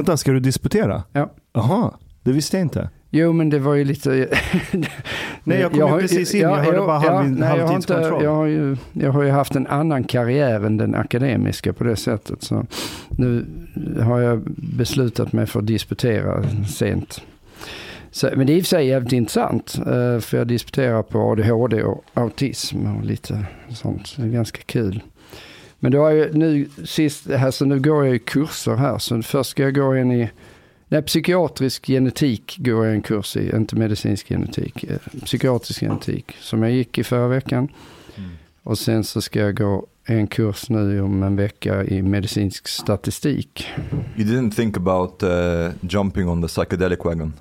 Vänta, ska du disputera? Ja. Jaha, det visste jag inte. Jo, men det var ju lite... Nej, jag kom ju precis in. Jag hörde bara halv, jag, har inte, halvtidskontroll. jag, har ju, jag har ju haft en annan karriär än den akademiska på det sättet. Så nu har jag beslutat mig för att disputera sent. Så, men det är i och för sig jävligt intressant. eh, För jag disputerar på ADHD och autism och lite sånt. Det är ganska kul. Men då har jag nu sist, alltså nu går jag ju kurser här. Så först ska jag gå in i Nej, psykiatrisk genetik går jag en kurs i, inte medicinsk genetik. eh, Psykiatrisk genetik som jag gick i förra veckan. Och sen så ska jag gå en kurs nu om en vecka i medicinsk statistik. You didn't think about uh, jumping on the psychedelic wagon?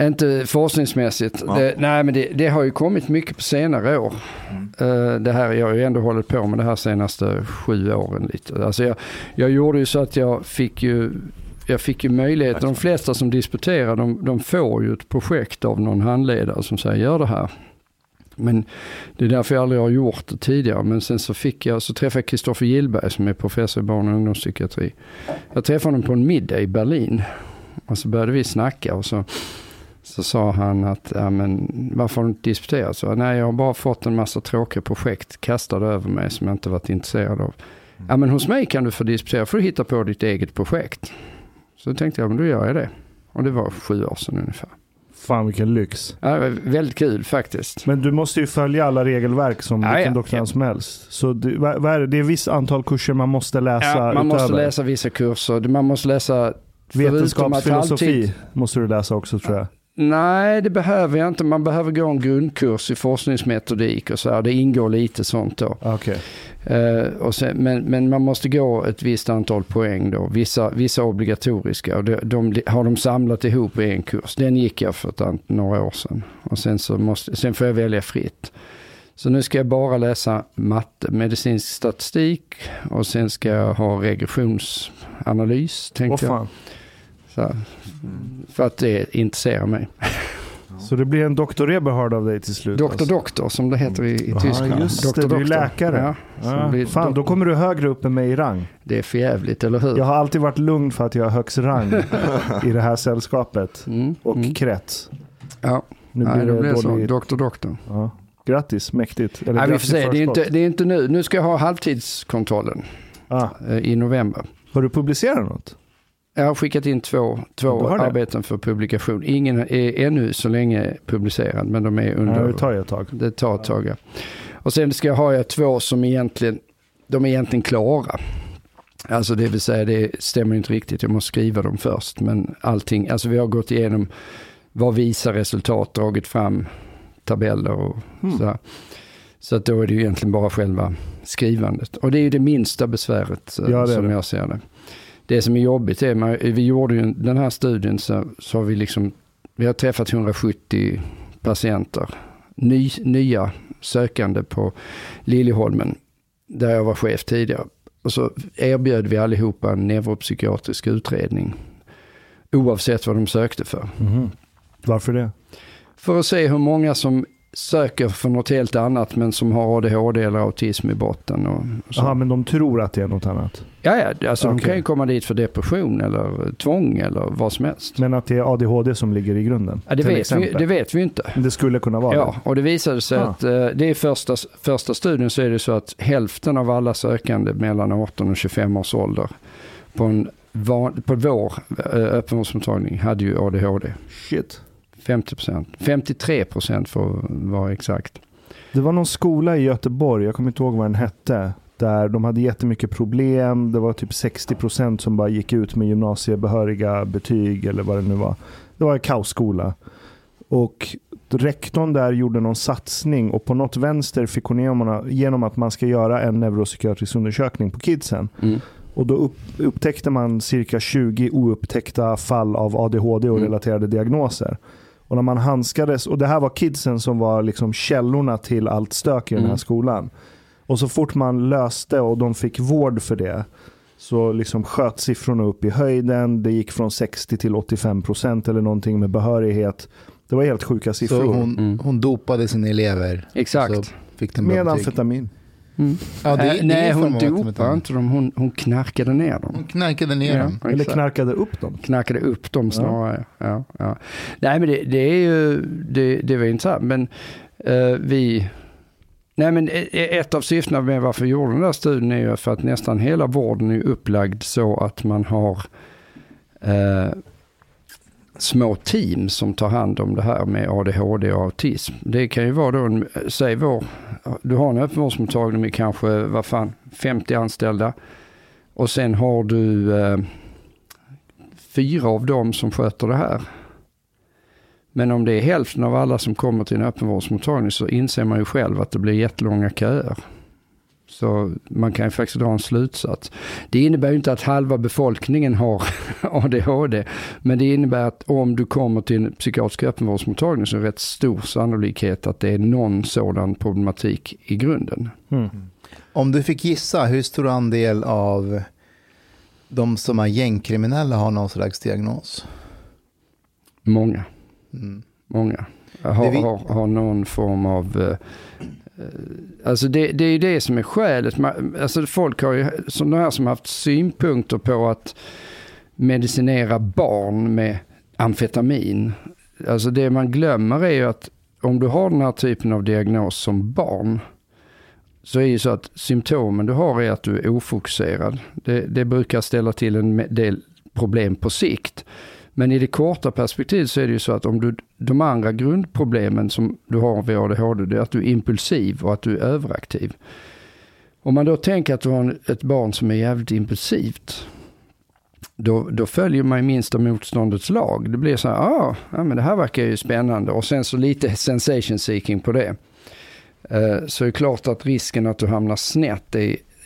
Inte forskningsmässigt. Ja. Det, nej, men det, det har ju kommit mycket på senare år. Eh, det här, jag har ju ändå hållit på med det här senaste sju åren lite. Alltså jag, jag gjorde ju så att jag fick ju, jag fick ju möjlighet, de flesta som disputerar, de, de får ju ett projekt av någon handledare som säger gör det här. Men det är därför jag aldrig har gjort det tidigare. Men sen så fick jag, så träffade jag Kristoffer Gillberg som är professor i barn och ungdomspsykiatri. Jag träffade honom på en middag i Berlin. Och så började vi snacka och så, så sa han att, ja men varför har du inte disputerat? Så, nej jag har bara fått en massa tråkiga projekt kastade över mig som jag inte varit intresserad av. Ja men hos mig kan du få disputera, för du hitta på ditt eget projekt. Så tänkte jag, men då gör jag det. Och det var sju år sedan ungefär. Fan vilken lyx. Ja, väldigt kul faktiskt. Men du måste ju följa alla regelverk som Ja, vilken ja. doktorand som helst. Så det, vad, är det? det är ett visst antal kurser man måste läsa Ja, man måste utöver. läsa vissa kurser. Man måste läsa att Vetenskapsfilosofi måste du läsa också tror jag. Nej, det behöver jag inte. Man behöver gå en grundkurs i forskningsmetodik och så här. Det ingår lite sånt då. Okej. Eh, och sen, men, men man måste gå ett visst antal poäng då. Vissa, vissa obligatoriska. Och de, de har de samlat ihop i en kurs. Den gick jag för ett, några år sedan. Och sen, så måste, sen får jag välja fritt. Så nu ska jag bara läsa matte, medicinsk statistik och sen ska jag ha regressionsanalys. Tänkte jag. fan. Så, för att det intresserar mig. Så det blir en doktor Eberhard av dig till slut? Doktor alltså. Doktor som det heter i, i Ja, Tyskland. just det, Doktor du är Doktor. läkare. Ja, Ja, fan, då kommer du högre upp än mig i rang. Det är för jävligt, eller hur? Jag har alltid varit lugn för att jag har högst rang i det här sällskapet. Mm, Och mm. krets. Ja, Nu Nej, blir det det blir så. dålig... Doktor Doktor. Ja. Grattis, mäktigt. Eller Nej, vi får se. Det är, inte, det är inte nu. Nu ska jag ha halvtidskontrollen Ah, eh, i november. har du publicerat något? Jag har skickat in två, två arbeten för publikation. Ingen är ännu så länge publicerad, men de är under... Ja, det tar ett tag. Det tar ett tag, ja. Och sen ska jag ha två som egentligen, de är egentligen klara. Alltså det vill säga, det stämmer inte riktigt. Jag måste skriva dem först. Men allting, alltså vi har gått igenom vad visar resultat, dragit fram tabeller och Mm. sådär. Så att då är det ju egentligen bara själva skrivandet. Och det är ju det minsta besväret eh, Ja, det som det. jag ser det. Det som är jobbigt är, man, vi gjorde ju den här studien så, så har vi liksom, vi har träffat 170 patienter. Ny, nya sökande på Liljeholmen, där jag var chef tidigare. Och så erbjöd vi allihopa en neuropsykiatrisk utredning. Oavsett vad de sökte för. Mhm. Varför det? För att se hur många som söker för något helt annat men som har ADHD eller autism i botten. Och, så. Men de tror att det är något annat. Ja, ja, alltså de Okej. kan ju komma dit för depression eller tvång eller vad som helst. Men att det är ADHD som ligger i grunden. Ja, det, vet vi, det vet vi inte. Det skulle kunna vara Ja, och det visade sig Ah. att eh, det är första, första studien så är det så att hälften av alla sökande mellan 18 och 25 års ålder på, en van, på vår eh, öppenvårdsmottagning hade ju ADHD. det. Shit. 50 procent. 53 procent för att vara exakt. Det var någon skola i Göteborg, jag kommer inte ihåg vad den hette. Där de hade jättemycket problem. Det var typ 60% som bara gick ut med gymnasiebehöriga betyg eller vad det nu var. Det var en kaosskola. Och rektorn där gjorde någon satsning och på något vänster fick hon igenom, genom att man ska göra en neuropsykiatrisk undersökning på kidsen. Mm. Och då upp, upptäckte man cirka 20 oupptäckta fall av ADHD och Mm. relaterade diagnoser. Och när man handskades, och det här var kidsen som var liksom källorna till allt stök i den här Mm. skolan. Och så fort man löste och de fick vård för det så liksom sköt siffrorna upp i höjden. Det gick från 60 till 85 procent eller någonting med behörighet. Det var helt sjuka Så siffror. hon, Mm. hon dopade sina elever. Exakt. Så fick den bra med betyg. amfetamin. Mm. Ja, det, Äh, det nej, hon dopade inte dem, hon, hon knarkade ner dem. Hon knarkade ner dem. Ja, Eller exakt. knarkade upp dem. knarkade upp dem snarare. Ja. Ja, Nej men det, det är ju, det, det var intressant. Men eh, vi, nej men e- e- ett av syftena med varför vi gjorde den där studien är ju för att nästan hela vården är upplagd så att man har eh, små team som tar hand om det här med ADHD och autism. Det kan ju vara då, en, säg vår, du har en öppenvårdsmottagning med kanske, vad fan, 50 anställda. Och sen har du eh, fyra av dem som sköter det här. Men om det är hälften av alla som kommer till en öppenvårdsmottagning så inser man ju själv att det blir jättelånga köer. Så man kan ju faktiskt dra en slutsats. Det innebär ju inte att halva befolkningen har ADHD. Men det innebär att om du kommer till en psykiatrisk öppenvårdsmottagning så är det rätt stor sannolikhet att det är någon sådan problematik i grunden. Mm. Om du fick gissa, hur stor andel av de som är gängkriminella har någon slags diagnos? Många. Mm. Många har, har, har någon form av... Eh, alltså det, det är ju det som är skälet. Alltså folk har ju, sådana här som har haft synpunkter på att medicinera barn med amfetamin. Alltså det man glömmer är ju att om du har den här typen av diagnos som barn så är ju så att symptomen du har är att du är ofokuserad. Det, det brukar ställa till en del problem på sikt. Men i det korta perspektivet så är det ju så att om du, de andra grundproblemen som du har vid ADHD, det är att du är impulsiv och att du är överaktiv. Om man då tänker att du har ett barn som är jävligt impulsivt, då, då följer man ju minsta motståndets lag. Det blir så här, ah, ja men det här verkar ju spännande och sen så lite sensation seeking på det. Eh, så är det klart att risken att du hamnar snett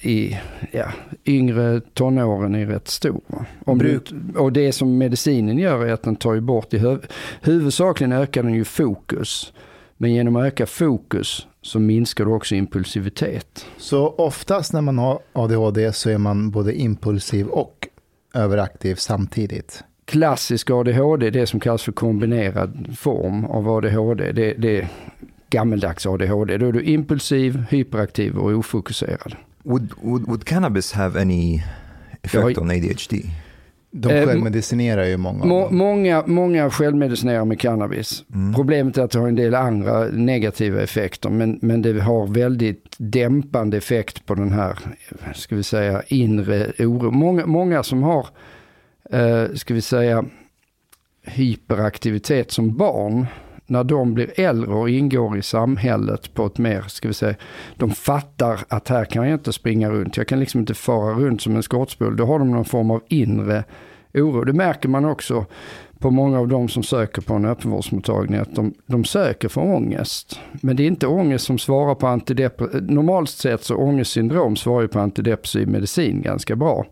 i ja, yngre tonåren är rätt stor. Om du, och det som medicinen gör är att den tar ju bort, i huv, huvudsakligen ökar den ju fokus. Men genom att öka fokus så minskar du också impulsivitet. Så oftast när man har ADHD så är man både impulsiv och överaktiv samtidigt. Klassisk ADHD, det som kallas för kombinerad form av ADHD, det, det är gammeldags ADHD. Då är du impulsiv, hyperaktiv och ofokuserad. Would, would, would cannabis have any effect on ADHD? De Eh, självmedicinerar ju många Må, många, många självmedicinerar med cannabis. Mm. Problemet är att det har en del andra negativa effekter, men, men det har väldigt dämpande effekt på den här, ska vi säga, inre oro. Många, många som har, eh, ska vi säga, hyperaktivitet som barn, när de blir äldre och ingår i samhället på ett mer, ska vi säga, de fattar att här kan jag inte springa runt, jag kan liksom inte fara runt som en skottspol. Då har de någon form av inre oro. Det märker man också på många av de som söker på en öppenvårdsmottagning att de, de söker för ångest. Men det är inte ångest som svarar på antidepressiv, normalt sett så ångestsyndrom svarar ju på antidepressiv medicin ganska bra.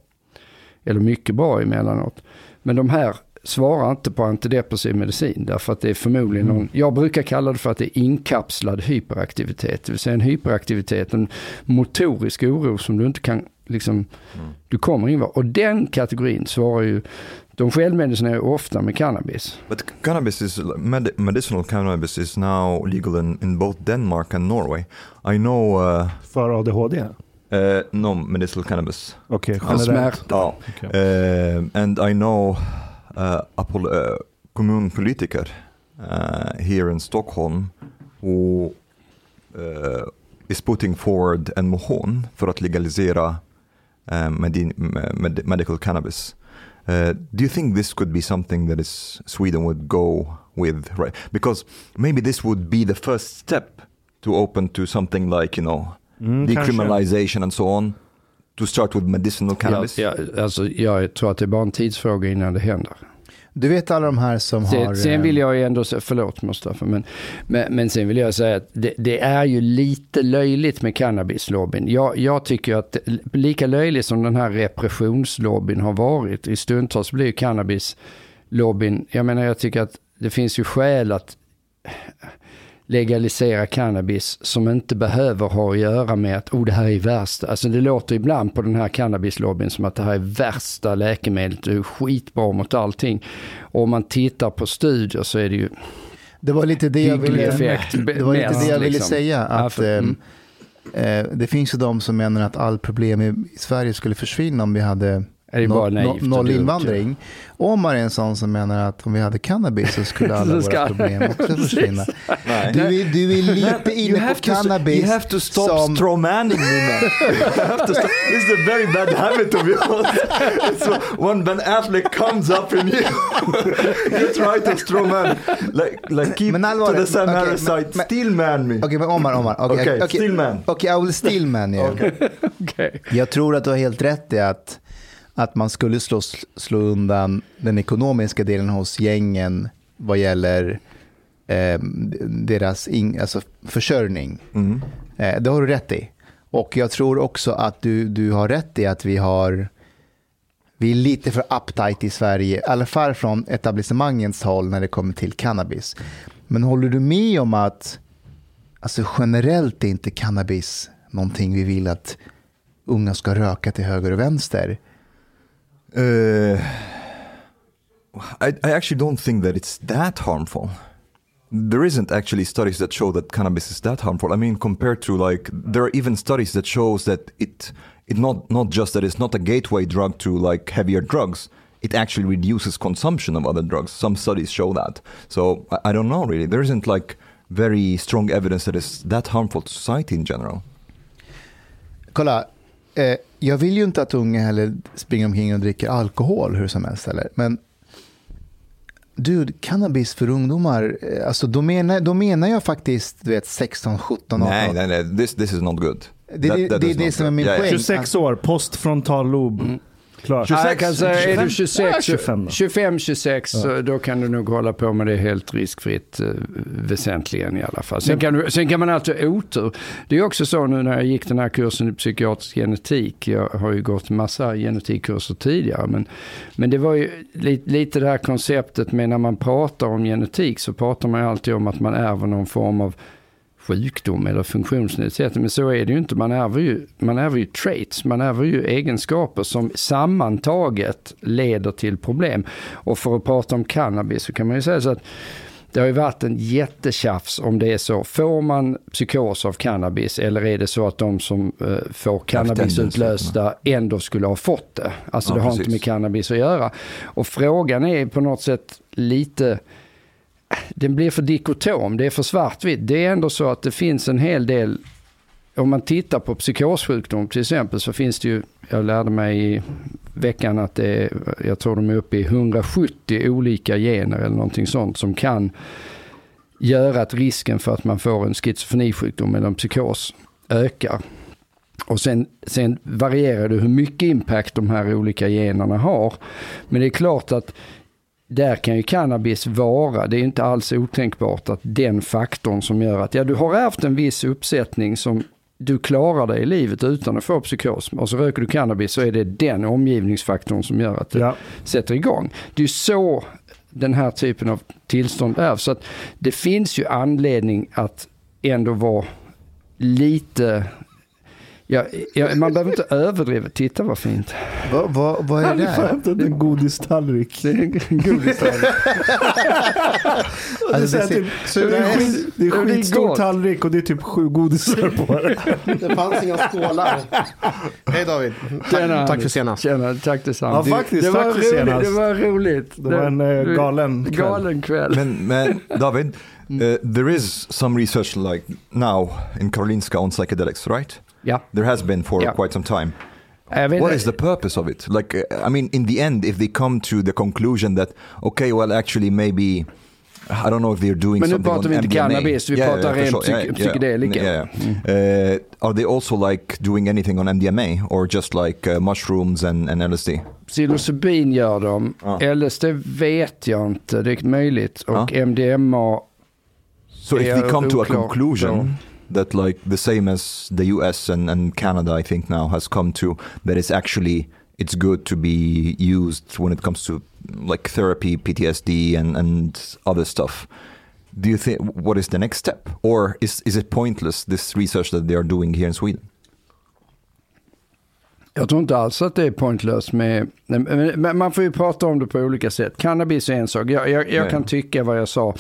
Eller mycket bra emellanåt. Men de här svarar inte på antidepressiv medicin därför att det är förmodligen någon, jag brukar kalla det för att det är inkapslad hyperaktivitet. Det vill säga en hyperaktivitet, en motorisk oro som du inte kan liksom, du kommer in Och den kategorin svarar ju, de självmedicinerar ofta med cannabis. But cannabis is med, medicinal cannabis is now legal in, in both Denmark and Norway. I know uh, För ADHD? uh, no medicinal cannabis. Okej, För generellt. smärta. Ja. Okej. Uh, and I know uh, kommunpolitiker uh, here in Stockholm who uh, is putting forward en motion för att legalisera uh, medi- med- medical cannabis. Uh, do you think this could be something that is Sweden would go with, right? Because maybe this would be the first step to open to something like you know Mm, decriminalization and so on. To start with medicinal cannabis. Ja, ja, alltså, jag tror att det är bara en tidsfråga innan det händer. Du vet alla de här som har... Sen, sen eh, vill jag ju ändå säga, förlåt Mustafa, men, men, men sen vill jag säga att det, det är ju lite löjligt med cannabislobbyn. Jag, jag tycker att lika löjligt som den här repressionslobbyn har varit, i stundtals blir ju cannabislobbyn, jag menar jag tycker att det finns ju skäl att legalisera cannabis som inte behöver ha att göra med att oh, det här är värst. Alltså det låter ibland på den här cannabislobbyn som att det här är värsta läkemedlet, det är skitbra mot allting. Och om man tittar på studier så är det ju Det var lite det jag ville, effekt. det var lite mest, det jag ville liksom. säga. Att, ehm, mm. Eh, det finns ju de som menar att all problem i Sverige skulle försvinna om vi hade Är det bara noll, naivt och noll invandring. Omar är en sån som menar att om vi hade cannabis så skulle alla Så ska- våra problem också försvinna. Du är, du är lite inne på to, cannabis you have to stop som... strawmanning me man. to is a very bad habit to be honest. It's when Ben Affleck comes up in you, you try to strawman. Like, like keep Men to allvarligt, the okej, okay, side, men- men- steelman me. Okej, men Omar, Omar. Okej, Okej, okej. stillman. Okej, I will stillman you. Okej. Jag tror att du har helt rätt i att, att man skulle slå, slå undan den ekonomiska delen hos gängen vad gäller eh, deras in, alltså försörjning. Mm. Eh, det har du rätt i. Och jag tror också att du, du har rätt i att vi har vi är lite för uptight i Sverige, i alla fall från etablissemangets håll när det kommer till cannabis. Men håller du med om att alltså generellt är inte cannabis någonting vi vill att unga ska röka till höger och vänster? Uh, I, I actually don't think that it's that harmful. There isn't actually studies that show that cannabis is that harmful. I mean, compared to like, there are even studies that shows that it, it not not just that it's not a gateway drug to like heavier drugs. It actually reduces consumption of other drugs. Some studies show that. So I, I don't know really. There isn't like very strong evidence that it's that harmful to society in general. Kolla, eh, jag vill ju inte att unga heller springer omkring och dricker alkohol hur som helst heller. Men dude, cannabis för ungdomar, eh, alltså då menar, då menar jag faktiskt du vet 16, 17, 18. Nej, nej, nej. This, this is not good. Det- det- det är det som är min Yeah, poäng. 26 år, postfrontallob. Mm. Klart. Ja, jag kan säga, är du 26, 25 då. 25, 26 så då kan du nog hålla på med det helt riskfritt eh, väsentligen i alla fall. Sen kan, du, sen kan man alltid otur. Det är också så nu när jag gick den här kursen i psykiatrisk genetik. Jag har ju gått massa genetikkurser tidigare. Men, men det var ju lite, lite det här konceptet med när man pratar om genetik så pratar man ju alltid om att man ärver någon form av sjukdom eller funktionsnedsättning. Men så är det ju inte. Man ärver ju, man ärver ju traits, man ärver ju egenskaper som sammantaget leder till problem. Och för att prata om cannabis så kan man ju säga så att det har ju varit en jättetjafs om det är så. Får man psykos av cannabis eller är det så att de som eh, får cannabisutlösta ändå skulle ha fått det? Alltså Ja, det har precis. inte med cannabis att göra. Och frågan är på något sätt lite den blir för dikotom, det är för svartvitt. Det är ändå så att det finns en hel del, om man tittar på psykossjukdom till exempel så finns det ju, jag lärde mig i veckan att det är, jag tror de är uppe i 170 olika gener eller någonting sånt som kan göra att risken för att man får en schizofrenisjukdom eller en psykos ökar. Och sen, sen varierar det hur mycket impact de här olika generna har. Men det är klart att där kan ju cannabis vara, det är inte alls otänkbart att den faktorn som gör att ja, du har ärvt en viss uppsättning som du klarar dig i livet utan att få psykos och så röker du cannabis så är det den omgivningsfaktorn som gör att det Ja. sätter igång. Det är så den här typen av tillstånd är. Så att det finns ju anledning att ändå vara lite Ja, ja, man behöver inte överdriva. Titta vad fint. Vad, vad, vad är det har där? hämtat en godistallrik. Det är en godistallrik. Det är, Alltså, så här det typ, det är, skit, det är det är skitstor tallrik och det är typ sju godisar på det. Det fanns inga skålar. Hej David. Tjena, Tack för senast. Tjena, tack detsamma. Ja, faktiskt. det Tack var för roligt, senast. Det var roligt. Det var en eh, galen kväll. Galen kväll. Men, men David, uh, there is some research like now in Karolinska on psychedelics, right? Ja. There has been for Yeah. quite some time. Jag vet What is the purpose of it? Like, uh, I mean, in the end, if they come to the conclusion that, okay, well, actually, maybe, I don't know if they're doing Men nu pratar vi inte MDMA. cannabis, vi pratar for ren sure. psyk- psykedelika. Yeah, yeah. Uh, are they also like doing anything on MDMA or just like uh, mushrooms and, and LSD? Psilocybin gör de. Ja. LSD vet jag inte, det är möjligt. Och Ja. MDMA, So if Yeah, they come to a conclusion that like the same as the US and, and Canada, I think now has come to that it's actually it's good to be used when it comes to like therapy, PTSD, and and other stuff. Do you think what is the next step, or is is it pointless this research that they are doing here in Sweden? jag tror inte alls att det är pointlöst med, man får ju prata om det på olika sätt. Cannabis är en sak, jag, jag, jag Ja, kan tycka vad jag sa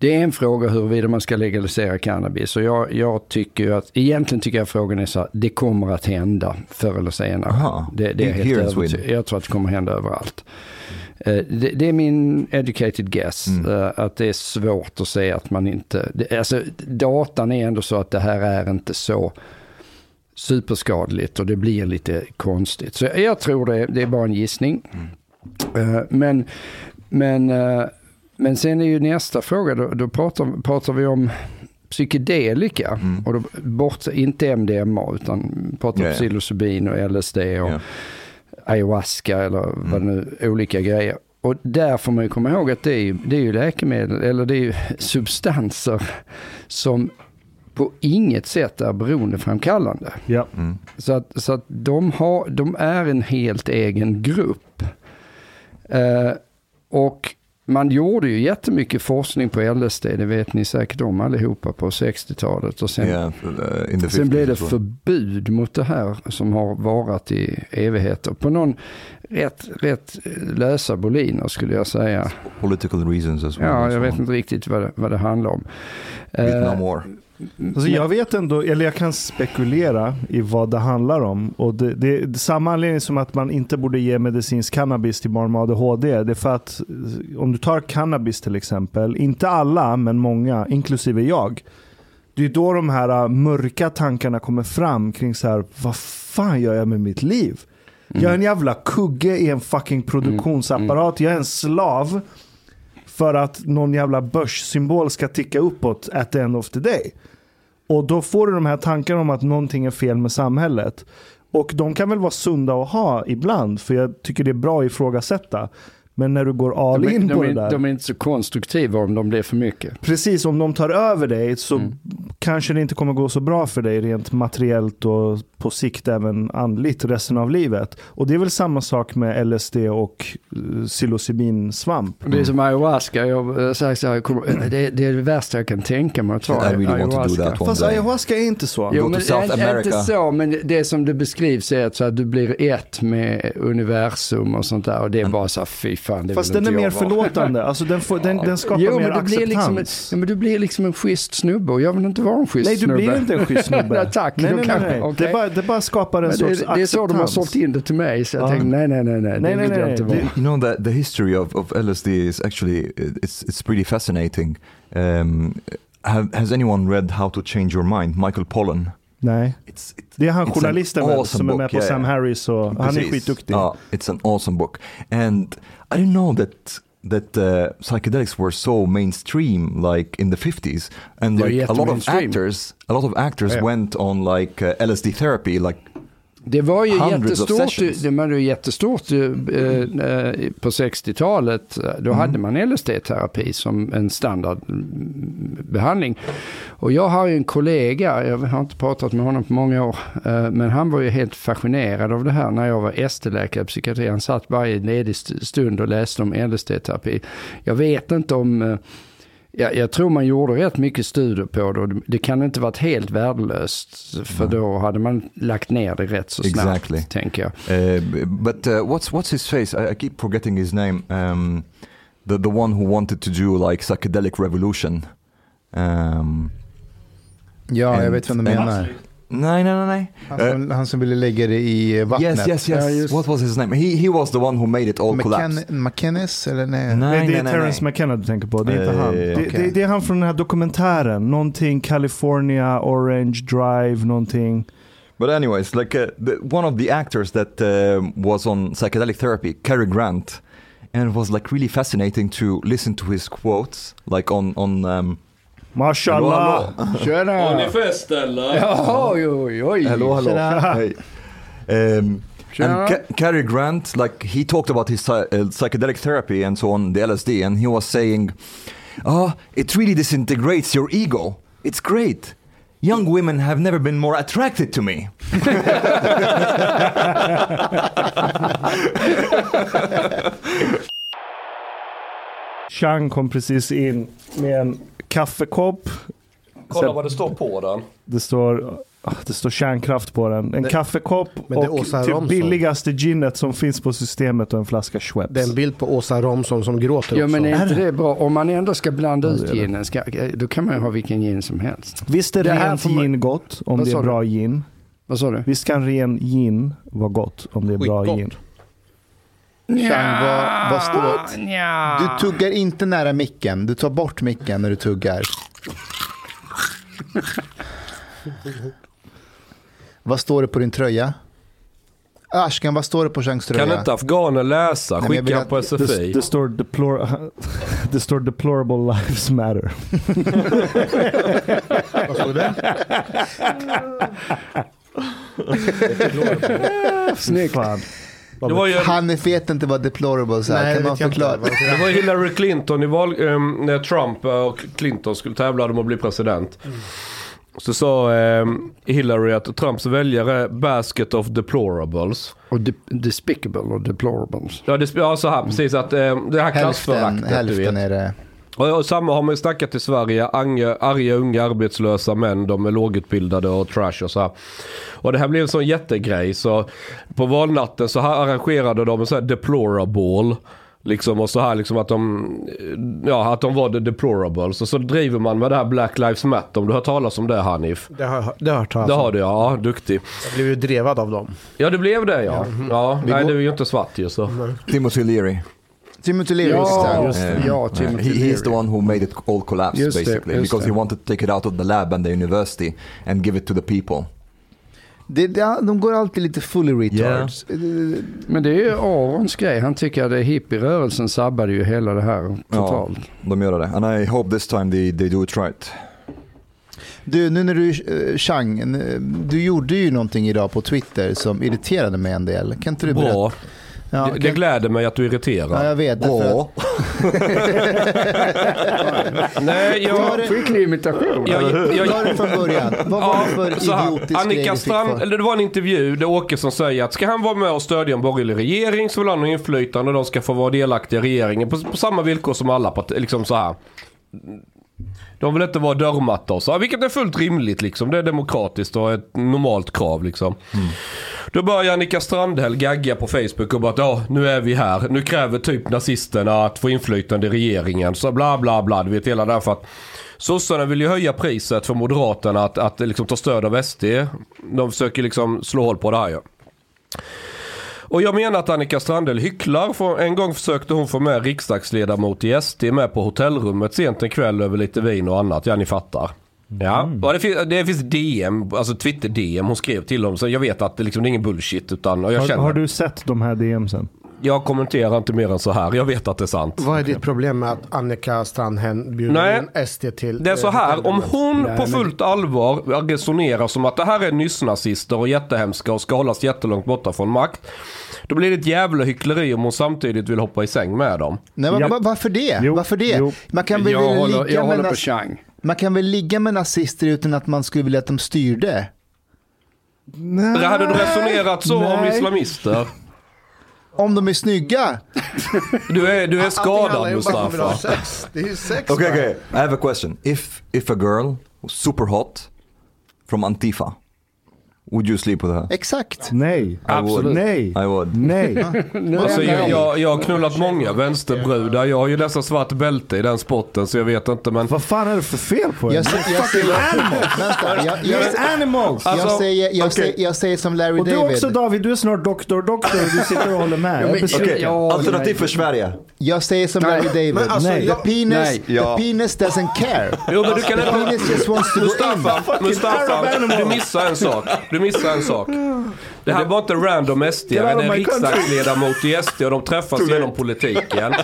Det är en fråga huruvida man ska legalisera cannabis. Och jag, jag tycker ju att, egentligen tycker jag frågan är så här, det kommer att hända förr eller senare. Aha. Det, det är helt. Sweden. Jag tror att det kommer hända överallt. Eh, Det, det är min educated guess, Mm. eh, att det är svårt att säga att man inte... Det, alltså, datan är ändå så att det här är inte så superskadligt och det blir lite konstigt. Så jag tror det, det är bara en gissning. Eh, Men, men, men sen är ju nästa fråga, då, då pratar, pratar vi om psykedelika. Mm. Och då, bort, inte MDMA utan pratar Ja, om ja. psilocybin och LSD och Ja. ayahuasca eller vad det nu, olika grejer. Och där får man ju komma ihåg att det är ju, det är ju läkemedel, eller det är ju substanser som på inget sätt är beroendeframkallande. Ja. Mm. Så att, så att de, har, de är en helt egen grupp. Eh, och man gjorde ju jättemycket forskning på LSD, det vet ni säkert om allihopa på 60-talet. Och sen, Yeah, sen blev 50s det förbud mot det här som har varat i evigheter. På någon rätt, rätt lösa boliner skulle jag säga. Political reasons as well. Ja, jag vet inte riktigt vad det, vad det handlar om. Vietnam Eh, War. Alltså jag vet ändå, eller jag kan spekulera i vad det handlar om. Och det, det är samma anledning som att man inte borde ge medicinsk cannabis till barn med ADHD. Det är för att eh, om du tar cannabis till exempel, inte alla men många, inklusive jag. Det är då de här äh, mörka tankarna kommer fram kring så här, vad fan gör jag med mitt liv? Jag är en jävla kugge i en fucking produktionsapparat. Jag är en slav för att någon jävla börssymbol ska ticka uppåt at the end of the day. Och då får du de här tankarna om att någonting är fel med samhället. Och de kan väl vara sunda att ha ibland, för jag tycker det är bra att ifrågasätta. Men när du går all de, är- in de, på är- det där. de är inte så konstruktiva om de blir för mycket. Precis, om de tar över dig så Mm. kanske det inte kommer gå så bra för dig rent materiellt och på sikt även andligt resten av livet. Och det är väl samma sak med LSD och uh, psilocybinsvamp. Det är som ayahuasca. Jag eh, säger så här, jag kommer- det, det är det värsta jag kan tänka mig att ta. I really ayahuasca. Fast ayahuasca är inte så. Jo, men South inte- America. Inte så, men det som det beskrivs är att, så att du blir ett med universum och sånt där. Och det är bara så här, fy fan, det Fast den är mer förlåtande. Alltså den, får, den, den skapar Jo, mer liksom en, acceptans. ja, men du blir liksom en schysst snubbe och jag vill inte vara en schysst Nej, du snubbe. blir inte en schysst snubbe. Nej, tack, Nej, nej, kan- nej, nej. okej. Det, bara, det bara skapar en Men sorts det, det är så de har acceptans. sålt in det till mig, så jag Ja. tänkte nej, nej, nej, nej, Nej, det nej, vill jag inte vara. You know that the history of, of LSD is actually it's it's pretty fascinating. Um, have, has anyone read How to Change Your Mind? Michael Pollan. Nej. It's, it, Det är han journalisten awesome som är med book, på yeah, Sam. Harris och han är Precis. skitduktig. Ja, it's an awesome book. And I didn't know that that uh, psychedelics were so mainstream like in the 50s and like a lot of actors a lot of actors Yeah. went on like uh, LSD therapy like Det var ju jättestort, det var ju jättestort eh, på 60-talet. Då hade man LSD-terapi som en standardbehandling. Och jag har ju en kollega, jag har inte pratat med honom på många år, eh, men han var ju helt fascinerad av det här när jag var ST-läkare i psykiatri. Han satt varje ledig st- stund och läste om LSD-terapi. Jag vet inte om eh, jag, jag tror man gjorde rätt mycket studier på det det- kan inte varit helt värdelöst. För då hade man lagt ner det rätt så snabbt, Exactly. tänker jag. Uh, b- but uh, what's what's his face? I, I keep forgetting his name. Um, the the one who wanted to do like psychedelic revolution. Um, Ja, jag And- vet vem du and- menar. Nej, nej, nej, nej. Han som, han som ville lägga det i vattnet. Yes, yes, Ja, yes. just- What was his name? He he was the one who made it all collapse. McKen- McKennis eller nej? Nej, det är nej, Terrence nej. McKenna du tänker på, det är inte Eh, han. Det, okej. det, det är han från den här dokumentären, någonting California, Orange Drive, någonting. But anyways, like uh, the, one of the actors that uh, was on psychedelic therapy, Cary Grant, and it was like really fascinating to listen to his quotes, like on on. Um, Mashallah! Tjena! Har ni fest eller? Ja, oj, oj, oj. hello, hello. Tjena. Hey. Um, Tjena. and Ca- Cary Grant, like he talked about his uh, psychedelic therapy and so on, the LSD, and he was saying, "Oh, it really disintegrates your ego. It's great. Young women have never been more attracted to me." Chang kom precis in med en kaffekopp. Kolla vad det står på den. Det står ah, det står kärnkraft på den. En Det- kaffekopp och typ billigaste ginet som finns på systemet och en flaska Schweppes. Det är en bild på Åsa Romson som gråter Ja också. men är inte det? bra? Om man ändå ska blanda Ja, ut ginen, ska, då kan man ju ha vilken gin som helst. Visst är Det rent man- gin gott om Vad det är du? bra gin. Vad sa du? Visst kan ren gin vara gott om det är bra Skitgott. gin. Chang, vad, vad står... Nja. Du tuggar inte nära micken. Du tar bort micken när du tuggar. vad står det på din tröja? Ashkan, vad står det på Changs tröja? Kan inte afghaner läsa? Nej, Skicka att- på Det, SFI. det, står deplor det står deplorable lives matter. Vad stod det? Snyggt. Var ju, Han vet inte vad deplorable är. Nej, kan det man förklara? Det var Hillary Clinton i val, ehm, när Trump och Clinton skulle tävla om att bli president. Så sa ehm, Hillary att Trumps väljare basket of deplorables. Och de, despicable och deplorables. Ja, det, ja så här precis att ehm, det här Hälften, klassföraktet du hälften vet. är det. Och, samma har man ju snackat i Sverige. Arga, arga unga arbetslösa män. De är lågutbildade och trash och så här. Och det här blev en sån jättegrej. Så på valnatten så här arrangerade de en sån här deplorable. Liksom och så här liksom att de, ja att de var the deplorables. Och så driver man med det här Black Lives Matter. Om du har talat om det Hanif? Det har, det har jag hört talas Det om. har du ja, duktig. Jag blev ju drevad av dem. Ja det blev det ja. Ja, nej går- du är ju inte svart ju så. Timothy Leary. Timothy Leary. Ja, just det. Um, ja, uh, Timothy he, he's the Leary. one who made it all collapse Just det, basically just because det. he wanted to take it out of the lab and the university and give it to the people. Det, det, de går alltid lite fully retards. Eh, Men det är ju Arons grej. Han tycker att det hippierörelsen sabbade ju hela det här totalt. De gör det. And I hope this time they, they do it right. Du, nu när du, uh, Chang, du gjorde ju någonting idag på Twitter som irriterade mig en del. Kan inte du berätta? Bra. Ja, det, det gläder mig att du ja, irriterar. jag vet. att- Nej, jag... det- Skicklig imitation. jag, jag, Ta det från början. Vad var det för idiotisk grej Annika fick Strand, för? eller det var en intervju där Åkesson säger att ska han vara med och stödja en borgerlig regering så vill han ha inflytande och de ska få vara delaktiga i regeringen på, på samma villkor som alla partier. Liksom så här. De vill inte vara dörrmatta och så, vilket är fullt rimligt liksom. Det är demokratiskt och ett normalt krav liksom. Då börjar Annika Strandhäll gagga på Facebook och bara att ja, nu är vi här. Nu kräver typ nazisterna att få inflytande i regeringen. Så bla bla bla, du vet hela det för att Sossarna vill ju höja priset för Moderaterna att, att liksom ta stöd av SD. De försöker liksom slå hål på det här ju. Och jag menar att Annika Strandhäll hycklar. För en gång försökte hon få med riksdagsledamot i SD med på hotellrummet sent en kväll över lite vin och annat. Ja, ni fattar. Ja, och det, finns, det finns DM, alltså Twitter-DM hon skrev till dem. Så jag vet att det, liksom, det är ingen bullshit. Utan, jag, Har, känner, har du sett de här DMsen? Jag kommenterar inte mer än så här. Jag vet att det är sant. Vad är ditt problem med att Annika Strandhäll bjuder Nej. in SD till... Det är så eh, här, om hon Nej, på men- fullt allvar resonerar som att det här är nyss-nazister och jättehemska och ska hållas jättelångt borta från makt. Då blir det ett jävla hyckleri om hon samtidigt vill hoppa i säng med dem. Nej, men Ja. va- varför det? Jo, varför det? jo. Man, kan väl Jag väl håller, ligga jag med håller på Chang. man kan väl ligga med nazister utan att man skulle vilja att de styrde? Nej. Hade du resonerat så om Nej. islamister? Om de är snygga? Du är, du är skadad Mustafa. sex. Det är ju sex Okay, bara. okay. I have a question. If if a girl was super hot from Antifa, would you sleep with her? Exakt. Nej. Absolut. Nej. I would. Nej. Alltså, jag, jag, jag har knullat många vänsterbrudar. Jag har ju nästan svart bälte i den sporten så jag vet inte men... Vad fan är det för fel på er? Jag, sä- jag, säger, vänta, jag, jag, animals! jag, Alltså, säger, jag, okej. säger, jag säger som Larry Och du David. också David, du är snart doktor, doktor och du sitter och håller med. Jag men- Ja, alternativ nej. för Sverige. Jag säger som Nej. Larry David. Men alltså, Nej. The jag- penis, Nej. Ja. the penis doesn't care. Jo men du kan The penis just wants to go in. Mustafa, Mustafa, du missar en sak. Du missar en sak. Det här var inte random SD, det är riksdagsledamot i SD och de träffas genom politiken.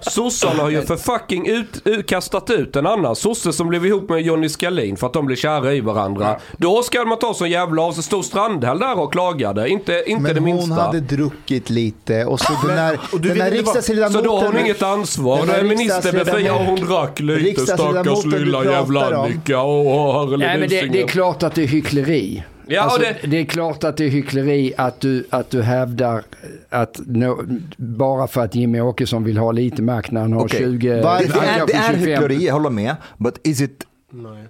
Sossarna har ju för fucking ut, ut, kastat ut en annan sosse som blev ihop med Johnny Skalin för att de blev kära i varandra. Då ska man ta sån jävla av sig. Stod Strandhäll där och klagade, inte, inte Men det hon minsta. hade druckit lite och så den här, och du den vill här riksdagsledamoten. Så då har hon inget ansvar. Den är minister befriad och hon drack lite. Stackars du lilla jävla. Annika. Åh, Nej, men det, det är klart att det är hyckleri. Ja, alltså, det- det... är klart att det är hyckleri att du, att du hävdar att no, bara för att Jimmy Åkesson vill ha lite makt när han har Okej. 20, Det Varför- han är, det är 25. hyckleri, jag håller med. But is it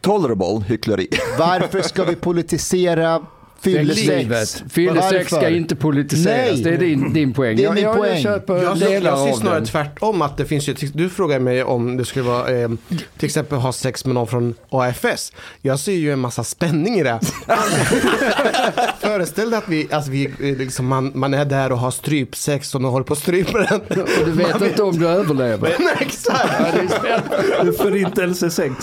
tolerable hyckleri. Varför ska vi politisera fyllesex? Fyllesex ska inte politiseras. Nej. Det är din, din poäng. Det är jag, min jag, poäng. Jag köper Jag, ser- delar jag ser snarare den. tvärtom att det finns ju, du frågar mig om det skulle vara eh, till exempel ha sex med någon från AFS. Jag ser ju en massa spänning i det. Föreställ dig att vi, alltså vi eh, liksom, man, man är där och har strypsex och någon håller på att strypa den. Och du vet inte om du överlever. Nej, exakt. Förintelsesex.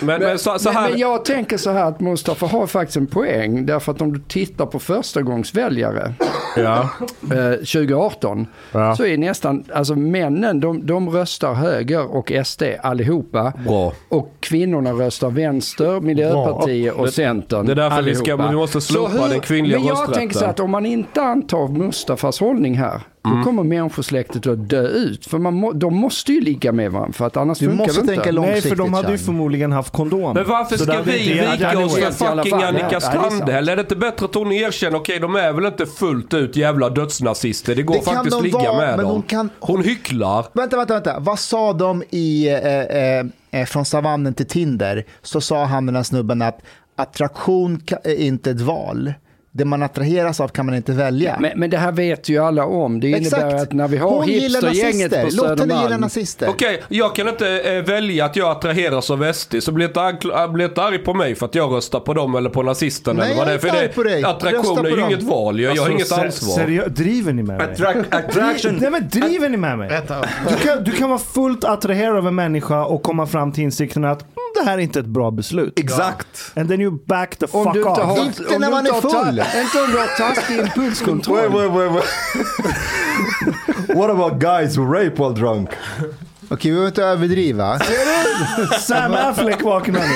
Men, men så, så Men, här... men jag tänker så här att Mustafa har faktiskt en poäng. Därför att om du tittar på förstagångsväljare Ja. eh, 2018 Ja. så är nästan, alltså männen de, de röstar höger och SD allihopa. Bra. Och kvinnorna röstar vänster, Miljöpartiet och Centern. det är därför vi ska- vi måste slopa den kvinnliga Men jag rösträtten. tänker så att om man inte antar Mustafas hållning här, Mm. då kommer människosläktet att dö ut. För man må, de måste ju ligga med varandra, för att annars Du funkar det tänka inte. långt. Nej, för de hade ju förmodligen haft kondom. Men varför Så ska vi vika oss för fucking. Annika. Strandhäll? Är det inte bättre att hon erkänner, okej de är väl inte fullt ut jävla dödsnazister. Det går Det kan faktiskt de ligga vara, med men dem. hon kan- Hon hycklar. Vänta, vänta, vänta. Vad sa de i eh, eh, eh, Från savannen till Tinder? Så sa han den här snubben att attraktion är inte ett val. Det man attraheras av kan man inte välja. Men, men det här vet ju alla om. Det innebär Exakt. att när vi har Hon hipstergänget på Låt henne gilla Södermalm. nazister. Okej, jag kan inte eh, välja att jag attraheras av SD, så bli inte, ankl- äh, bli inte arg på mig för att jag röstar på dem eller på nazisterna. Nej, eller vad det är. jag är För inte arg på dig. det, attraktion Rösta är på ju dem. inget val, jag, jag har inget Alltså, ansvar. Seriö- driver ni med mig? attraction. Nej men driver ni med mig? Du kan, du kan vara fullt attraherad av en människa och komma fram till insikten att mm, det här är inte ett bra beslut. Exakt. And then you back the Om fuck off. har, Inte när man är full. Inte om du har taskig impulskontroll. Wait, wait, wait, wait. What about guys who rape while drunk? Okej, vi behöver inte överdriva. Sam Affleck vaknar nu.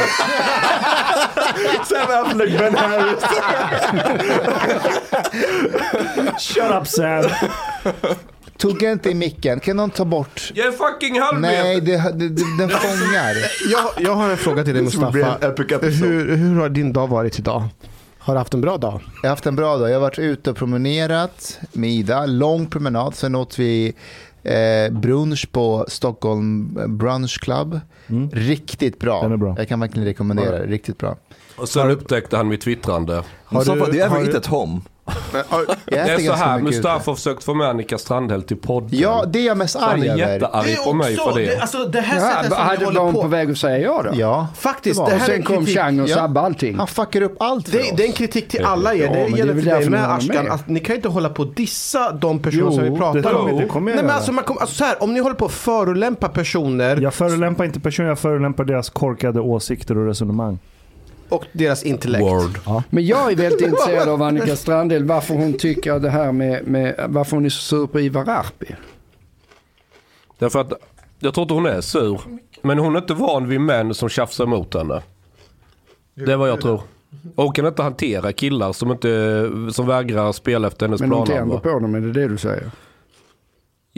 Sam Affleck, Ben Harris. Shut up Sam. Tog inte i micken. Kan någon ta bort? Jag är fucking halvmet! Nej, det, det, det, den fångar. Jag, jag har en fråga till dig Mustafa. Hur, hur har din dag varit idag? Har du haft en bra dag? Jag har haft en bra dag. Jag har varit ute och promenerat med Ida. Lång promenad. Sen åt vi eh, brunch på Stockholm Brunch Club. Riktigt bra. Den är bra. Jag kan verkligen rekommendera det. Riktigt bra. Och sen upptäckte han mitt twittrande. Mustafa, do you har ever du- eat at home? Det är så här. Mustafa har försökt få med Annika Strandhäll till podden. Ja, det är jag mest han arg är över. jättearg på mig för det. alltså det här Ja, sättet som hade hon på. på väg att säga ja då? Ja. Faktiskt, Det det Och här är sen en kom kritik. Chang och Ja. sabbade allting. Han fuckar upp allt för Det, det är en oss. kritik till alla er. Det det är gäller väl till dig därför med Ashkan. Att ni kan inte hålla på att dissa de personer som vi pratar det om. det kommer jag Nej, men alltså, man kommer, alltså, så här, om ni håller på att förolämpa personer Jag förolämpar inte personer, jag förolämpar deras korkade åsikter och resonemang. Och deras intellekt. Word. Men jag är väldigt intresserad av Annika Strandhäll, varför hon tycker att det här med, med varför hon är så sur på Ivar Arpi. Därför att jag tror inte hon är sur. Men hon är inte van vid män som tjafsar emot henne. Det är vad jag tror. Och hon kan inte hantera killar som, inte, som vägrar spela efter hennes Men hon planer. tänder på dem, är det det du säger?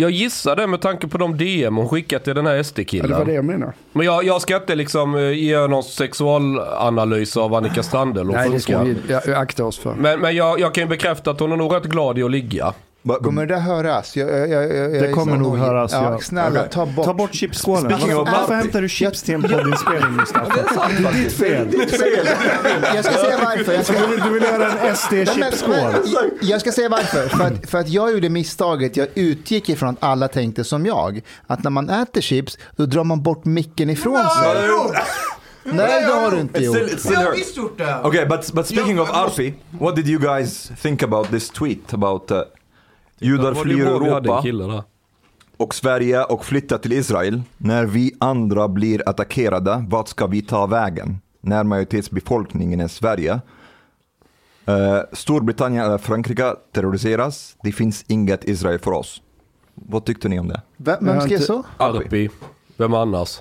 Jag gissar det med tanke på de DM hon skickat till den här Ja, det var SD-killen. det jag menar. Men jag, jag ska inte liksom eh, ge någon sexualanalys av Annika Strandhäll. Hon Nej, det ska vi ja, akta oss för. Men, men jag, jag kan ju bekräfta att hon är nog rätt glad i att ligga. Kommer det där höras? Jag, jag, jag, jag, Det kommer så nog nojig. höras, Ja, ja. snälla, Okej. ta bort. Ta bort chipsskålen. Varför, hämtar du chips till en poddinspelning Mustafa? Det är ditt fel. Jag ska säga varför. Jag ska, Du vill, du vill göra en SD-chipsskål. Jag ska säga varför. För att, för att jag gjorde misstaget, jag utgick ifrån att alla tänkte som jag. Att när man äter chips, då drar man bort micken ifrån sig. Nej, det har du inte gjort. still, still her. gjort det. Okay, but but speaking of Arfi, what did you guys think about this tweet about uh, judar Det var flyr ju bra vi hade en Europa kille där. och Sverige och flyttar till Israel. När vi andra blir attackerade, vart ska vi ta vägen? När majoritetsbefolkningen är Sverige. Uh, Storbritannien eller Frankrike terroriseras. Det finns inget Israel för oss. Vad tyckte ni om det? Vem, vem skrev så? Arpi. Vem annars?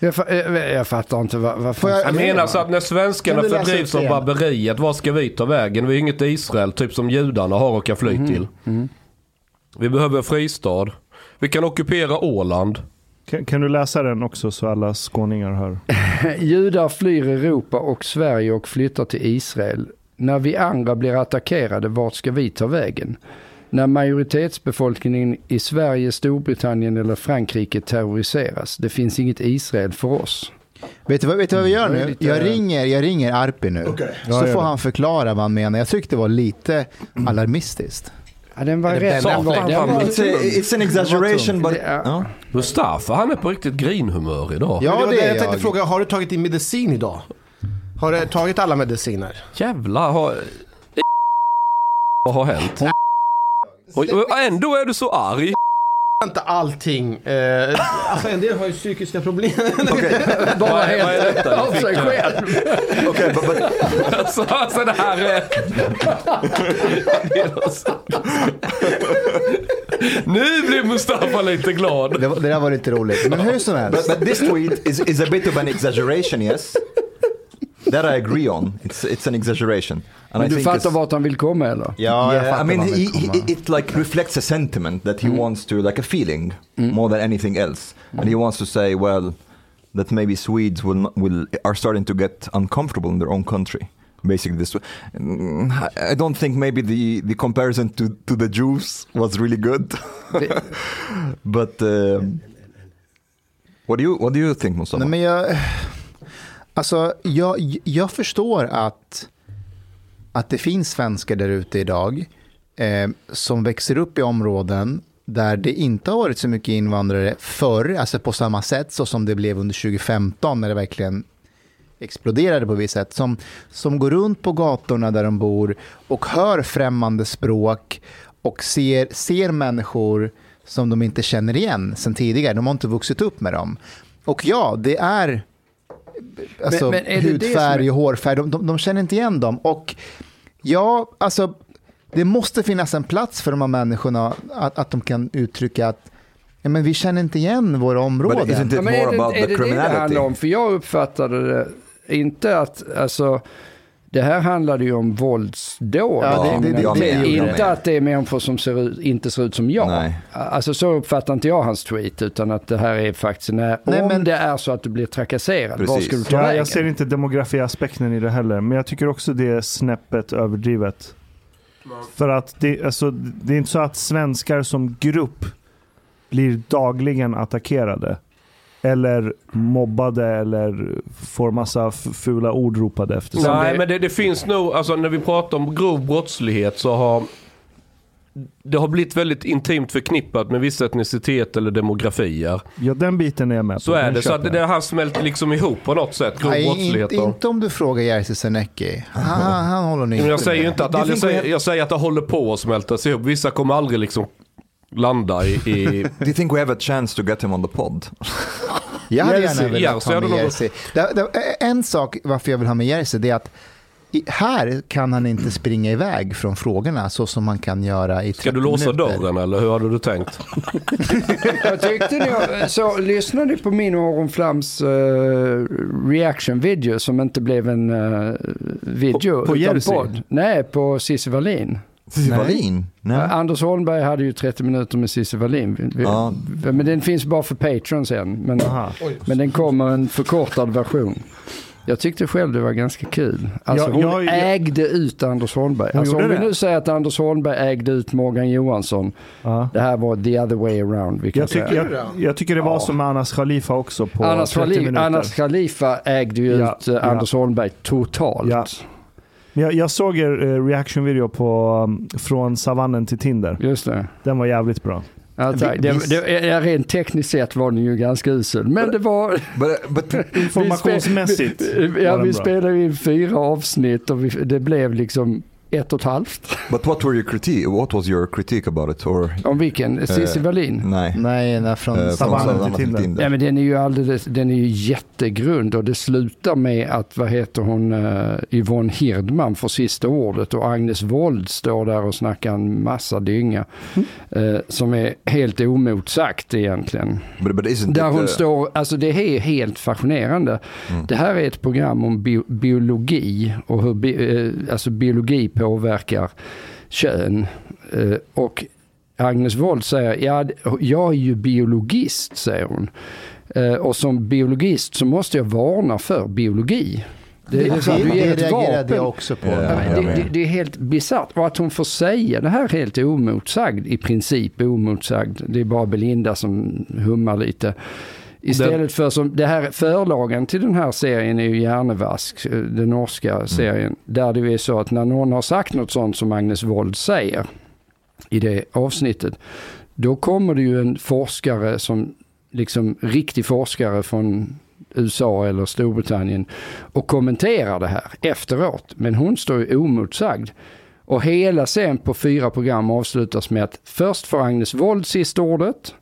Jag, fa- jag, jag fattar inte vad, vad jag- Jag menar så att när svenskarna fördrivs av barbariet, vad ska vi ta vägen? Vi är inget Israel, typ som judarna har och kan fly till. Vi behöver fristad. Vi kan ockupera Åland. Kan, kan du läsa den också så alla skåningar hör? Judar flyr Europa och Sverige och flyttar till Israel. När vi andra blir attackerade, vart ska vi ta vägen? När majoritetsbefolkningen i Sverige, Storbritannien eller Frankrike terroriseras. Det finns inget Israel för oss. Vet du, vad, vet du vad vi gör nu? lite- Jag ringer, jag ringer Arpi nu. Ja, Så får han förklara vad han menar. Jag tyckte det var lite alarmistiskt. Ja, den var rätt. Den var, Affleck? den var, It's, an exaggeration but... Ja. Mustafa, han är på riktigt grinhumör idag. Ja, det det jag tänkte fråga, har du tagit din medicin idag? Har du tagit alla mediciner? Jävlar, har... Vad har hänt? Oj, ändå är du så arg. Inte allting. Eh, alltså en del har ju psykiska problem. bara Vad är- vad är helt av sig själv. Okay, but, but Alltså, alltså det här är... Nu blir Mustafa lite glad. Det, var- det där var lite roligt. Men hur som helst. But, but this tweet is, is a bit of an exaggeration, yes. That I agree on. It's it's an exaggeration. And Men I du think fattar vart han vill komma eller? Ja, jag Yeah, I mean, he, he, it like reflects a sentiment that he wants to, like a feeling, more than anything else, and he wants to say, well, that maybe Swedes will not, will are starting to get uncomfortable in their own country. Basically, this. Mm, I don't think maybe the the comparison to to the Jews was really good, but um, what do you what do you think, Mustafa? Nej, men jag, alltså, jag, jag förstår att, att det finns svenskar där ute idag eh, som växer upp i områden där det inte har varit så mycket invandrare förr, alltså på samma sätt så som det blev under 2015 när det verkligen exploderade på visst sätt, som, som går runt på gatorna där de bor och hör främmande språk och ser, ser människor som de inte känner igen sen tidigare. De har inte vuxit upp med dem. Och ja, det är alltså, Men- men är det det hudfärg är- och hårfärg, de, de, de känner inte igen dem. Och ja, alltså det måste finnas en plats för de här människorna att, att de kan uttrycka att ja, men vi känner inte igen våra områden. But isn't it Ja, men är det, about är the det det det handlar om? För jag uppfattade det inte att, alltså, det här handlade ju om våldsdåd. Ja, det- det- det- jag inte att det är människor som ser ut, inte ser ut som jag. Nej. Alltså så uppfattar inte jag hans tweet, utan att det här är faktiskt, när, Nej, om men- det är så att du blir trakasserad, var Precis. ska du ta Ja, vägen? jag ser inte demografiaspekten i det heller, men jag tycker också det är snäppet överdrivet. För att det, alltså, det är inte så att svenskar som grupp blir dagligen attackerade. Eller mobbade eller får massa fula ord ropade efter sig. Nej, men det, det finns nog, alltså när vi pratar om grov brottslighet så har det har blivit väldigt intimt förknippat med vissa etnicitet eller demografier. Ja, den biten är jag med på. Så är Den det. Så att det jag. har smält liksom ihop på något sätt. Grov Nej, brottslighet. inte, inte om du frågar Jerzy Senecki. Han, han håller Men jag inte säger ju med. inte att, jag säger, jag säger att det håller på att smältas ihop. Vissa kommer aldrig liksom landa i... i Do you think we have a chance to get him on the pod? Jag hade gärna ja, velat ha med något- Jerzy. En sak varför jag vill ha med Jerzy det är att i, här kan han inte springa iväg från frågorna så som man kan göra i 30 ska du låsa minuter. dörren eller hur hade du tänkt? Jag tyckte ni, så lyssnade ni på min och Aron Flams eh, reaction video som inte blev en eh, video På- på Jerzy? podd. Nej, på Cissi Wallin. Cissi Wallin? Nej. Anders Holmberg hade ju 30 minuter med Cissi Wallin. Ja. Men den finns bara för Patreon sen. Men, men den kommer en förkortad version. Jag tyckte själv det var ganska kul. Alltså Ja, hon jag- jag- ägde ut Anders Holmberg. Alltså om vi det? nu säger att Anders Holmberg ägde ut Morgan Johansson. Ja. Det här var the other way around. Vi kan Jag, tycker, säga. jag, jag tycker det var Ja. som med Anas Khalifa också på Anas, 30 Khali- minuter. Anas Khalifa ägde ju Ja, ut eh, ja. Anders Holmberg totalt. Jag, jag såg er eh, reaction-video på um, Från savannen till Tinder. Just det. Den var jävligt bra. Ja, tack. Det, det, rent tekniskt sett var den ju ganska usel. Men det var... But, but Informationsmässigt Vi, ja, vi bra. spelade in fyra avsnitt och vi, det blev liksom ett och ett halvt. but what were your critique? What was your critique about it? Or Om vilken? Cissi Eh, Wallin? nej. Nej, nej från Eh, från Savannen till Tinder. Ja, men den är ju alldeles, den är ju jättegrund och det slutar med att, vad heter hon, uh, Yvonne Hirdman får sista ordet och Agnes Wold står där och snackar en massa dynga. eh, som är helt emotsagt egentligen. But, but isn't Där it, hon uh, står, alltså det är helt fascinerande. Det här är ett program om bio, biologi och hur bi, eh, alltså biologi påverkar kön. Eh, och Agnes Wold säger, ja, jag är ju biologist, säger hon. Eh, och som biologist så måste jag varna för biologi. Det, att du det ger ett reagerade vapen. jag också på. Ja, det, det, det är helt bisarrt. Och att hon får säga det här helt omotsagd, i princip omotsagd. Det är bara Belinda som hummar lite. Istället för som, det här förlagen till den här serien är ju Hjärnevask, eh, den norska serien. Där det är så att när någon har sagt något sånt som Agnes Wold säger i det avsnittet. Då kommer det ju en forskare som, liksom riktig forskare från USA eller Storbritannien och kommenterar det här efteråt. Men hon står ju omotsagd. Och hela scen på fyra program avslutas med att först får Agnes Wold sista ordet.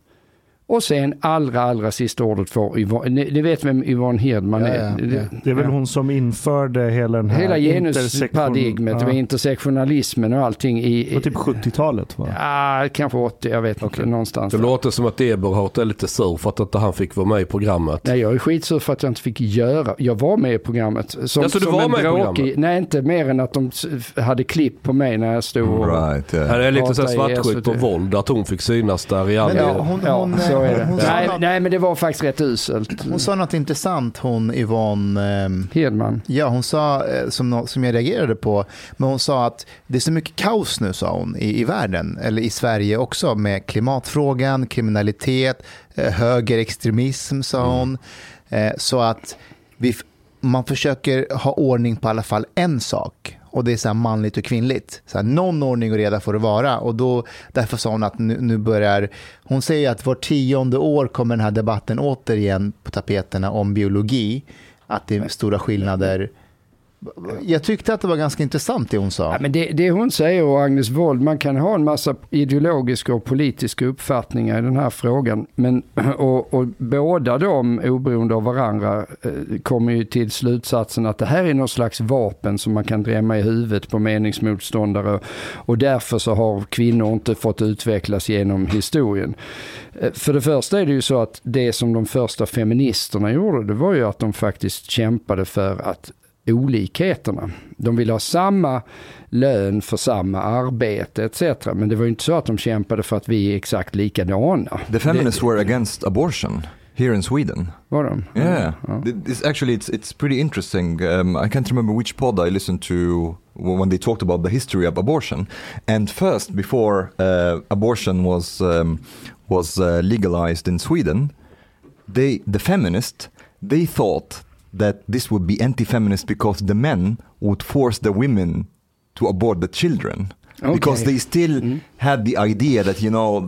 Och sen allra, allra sista ordet får Yvonne, ni, ni vet vem Yvonne Hirdman Ja, är? ja, ja. Det är väl Ja. hon som införde hela den här Hela genusparadigmet Ja. med intersektionalismen och allting i... Det var typ 70-talet va? Ja, kanske 80, jag vet inte, någonstans. Det låter som att Eberhardt är lite sur för att inte han fick vara med i programmet. Nej, jag är skitsur för att jag inte fick göra. Jag var med i programmet. Som, Ja, så du som var med i bråkig- programmet? Nej, inte mer än att de hade klipp på mig när jag stod och... Right, yeah. Här är lite i svartsjukt på våld, att hon fick synas där i all... Så är det. nej, något- nej, men det var faktiskt rätt uselt. Hon sa något intressant, hon Yvonne. ehm, Hedman. Ja, hon sa, eh, som, som jag reagerade på, men hon sa att det är så mycket kaos nu, sa hon, i, i världen, eller i Sverige också, med klimatfrågan, kriminalitet, eh, högerextremism, sa hon. Eh, så att vi, man försöker ha ordning på i alla fall en sak. Och det är så här manligt och kvinnligt. Så här, någon ordning och reda får det vara. Och då, därför sa hon att nu, nu börjar... Hon säger att var tionde år kommer den här debatten återigen på tapeterna om biologi. Att det är stora skillnader. Jag tyckte att det var ganska intressant det hon sa. Ja, men det, det hon säger och Agnes Wold, man kan ha en massa ideologiska och politiska uppfattningar i den här frågan. Men, och, och båda de, oberoende av varandra, eh, kommer ju till slutsatsen att det här är någon slags vapen som man kan drämma i huvudet på meningsmotståndare. Och därför så har kvinnor inte fått utvecklas genom historien. Eh, för det första är det ju så att det som de första feministerna gjorde, det var ju att de faktiskt kämpade för att olikheterna. De ville ha samma lön för samma arbete etc. Men det var ju inte så att de kämpade för att vi är exakt likadana. The feminists were against abortion here in Sweden. De? Yeah. Th- It's actually it's it's pretty interesting. Um, I can't remember which pod I listened to when they talked about the history of abortion. And first, before uh, abortion was um, was uh, legalized in Sweden, they the feminists they thought that this would be anti-feminist because the men would force the women to abort the children. Because Okay. they still had the idea that you know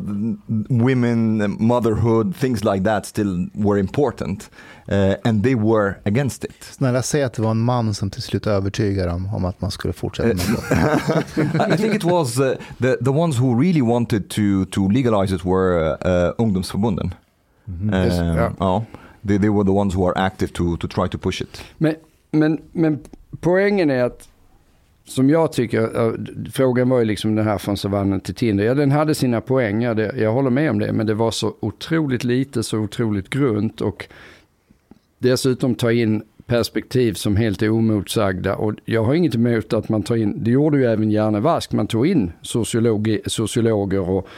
women, motherhood, things like that still were important, uh, and they were against it. Snälla säg att det var en man som till slut övertygade dem om att man skulle fortsätta med det. I think it was uh, the the ones who really wanted to to legalize it were uh, ungdomsförbunden. Yes, Um, yeah. ja they, they were the ones who are active to to try to push it. Men, men, men poängen är att som jag tycker, eh, frågan var ju liksom den här från savannen till Tinder. Ja, den hade sina poänger, jag håller med om det. Men det var så otroligt lite, så otroligt grunt och dessutom ta in perspektiv som helt är omotsagda. Och jag har inget emot att man tar in, det gjorde ju även Janne Vask, man tog in sociologi, sociologer och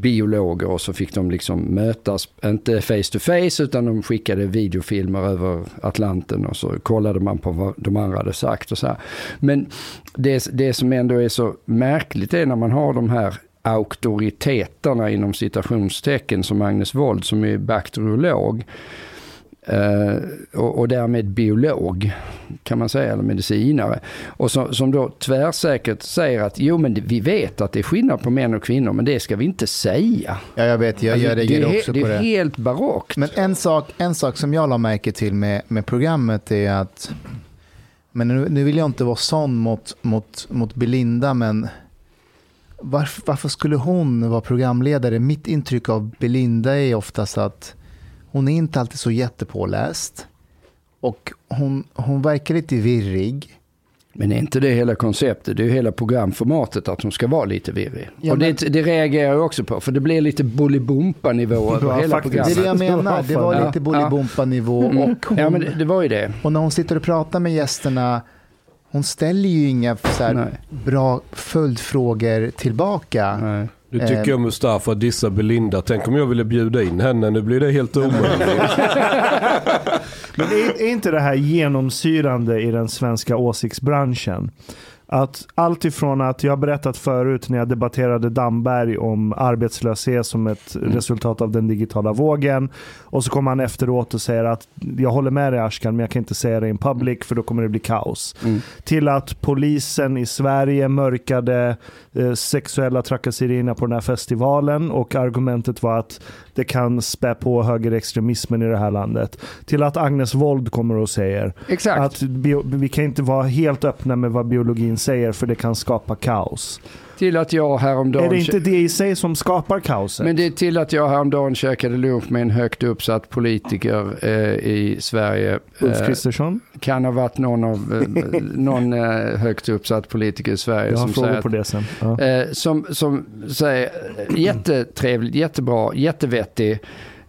biologer och så fick de liksom mötas, inte face to face utan de skickade videofilmer över Atlanten och så kollade man på vad de andra hade sagt och så här. Men det, det som ändå är så märkligt är när man har de här auktoriteterna inom citationstecken som Agnes Wold som är bakteriolog och, och därmed biolog kan man säga, eller medicinare. Och som, som då tvärsäkert säger att jo men det- vi vet att det är skillnad på män och kvinnor men det ska vi inte säga. Ja, jag vet, jag, Alltså, det, reagerar är, också det på är det. helt barockt. Men en sak, en sak som jag la märke till med, med programmet är att, men nu, nu vill jag inte vara sån mot, mot, mot Belinda, men varför, varför skulle hon vara programledare? Mitt intryck av Belinda är oftast att hon är inte alltid så jättepåläst. Och hon, hon verkar lite virrig. Men är inte det hela konceptet? Det är ju hela programformatet att hon ska vara lite virrig. Ja, och men- det, det reagerar jag också på för det blir lite Bolibompa-nivå över Ja, hela faktiskt. Det är programmet. det jag menar. Det var lite ja. Bolibompa-nivå. Mm. Och, hon, Ja men det, det var ju det. och när hon sitter och pratar med gästerna, hon ställer ju inga så bra följdfrågor tillbaka. Nej. Du tycker jag Mustafa dissar Belinda. Tänk om jag ville bjuda in henne. Nu blir det helt omöjligt. Men är, är inte det här genomsyrande i den svenska åsiktsbranschen? Att allt ifrån att jag berättat förut när jag debatterade Damberg om arbetslöshet som ett Mm. resultat av den digitala vågen. Och så kommer han efteråt och säger att jag håller med dig Ashkan men jag kan inte säga det in public för då kommer det bli kaos. Mm. Till att polisen i Sverige mörkade eh, sexuella trakasserierna på den här festivalen och argumentet var att det kan spä på högerextremismen i det här landet. Till att Agnes Wold kommer och säger Exakt. att bio, vi kan inte vara helt öppna med vad biologin säger för det kan skapa kaos. Till att jag häromdagen... Är det inte det i sig som skapar kaoset? Men det är till att jag häromdagen käkade lunch med en högt uppsatt politiker eh, i Sverige. Ulf Eh, Kristersson? kan ha varit någon, av, eh, någon eh, högt uppsatt politiker i Sverige Jag har som frågor säger, på det sen. Ja. eh, som, som säger eh, jättetrevligt, jättebra, jättevettig.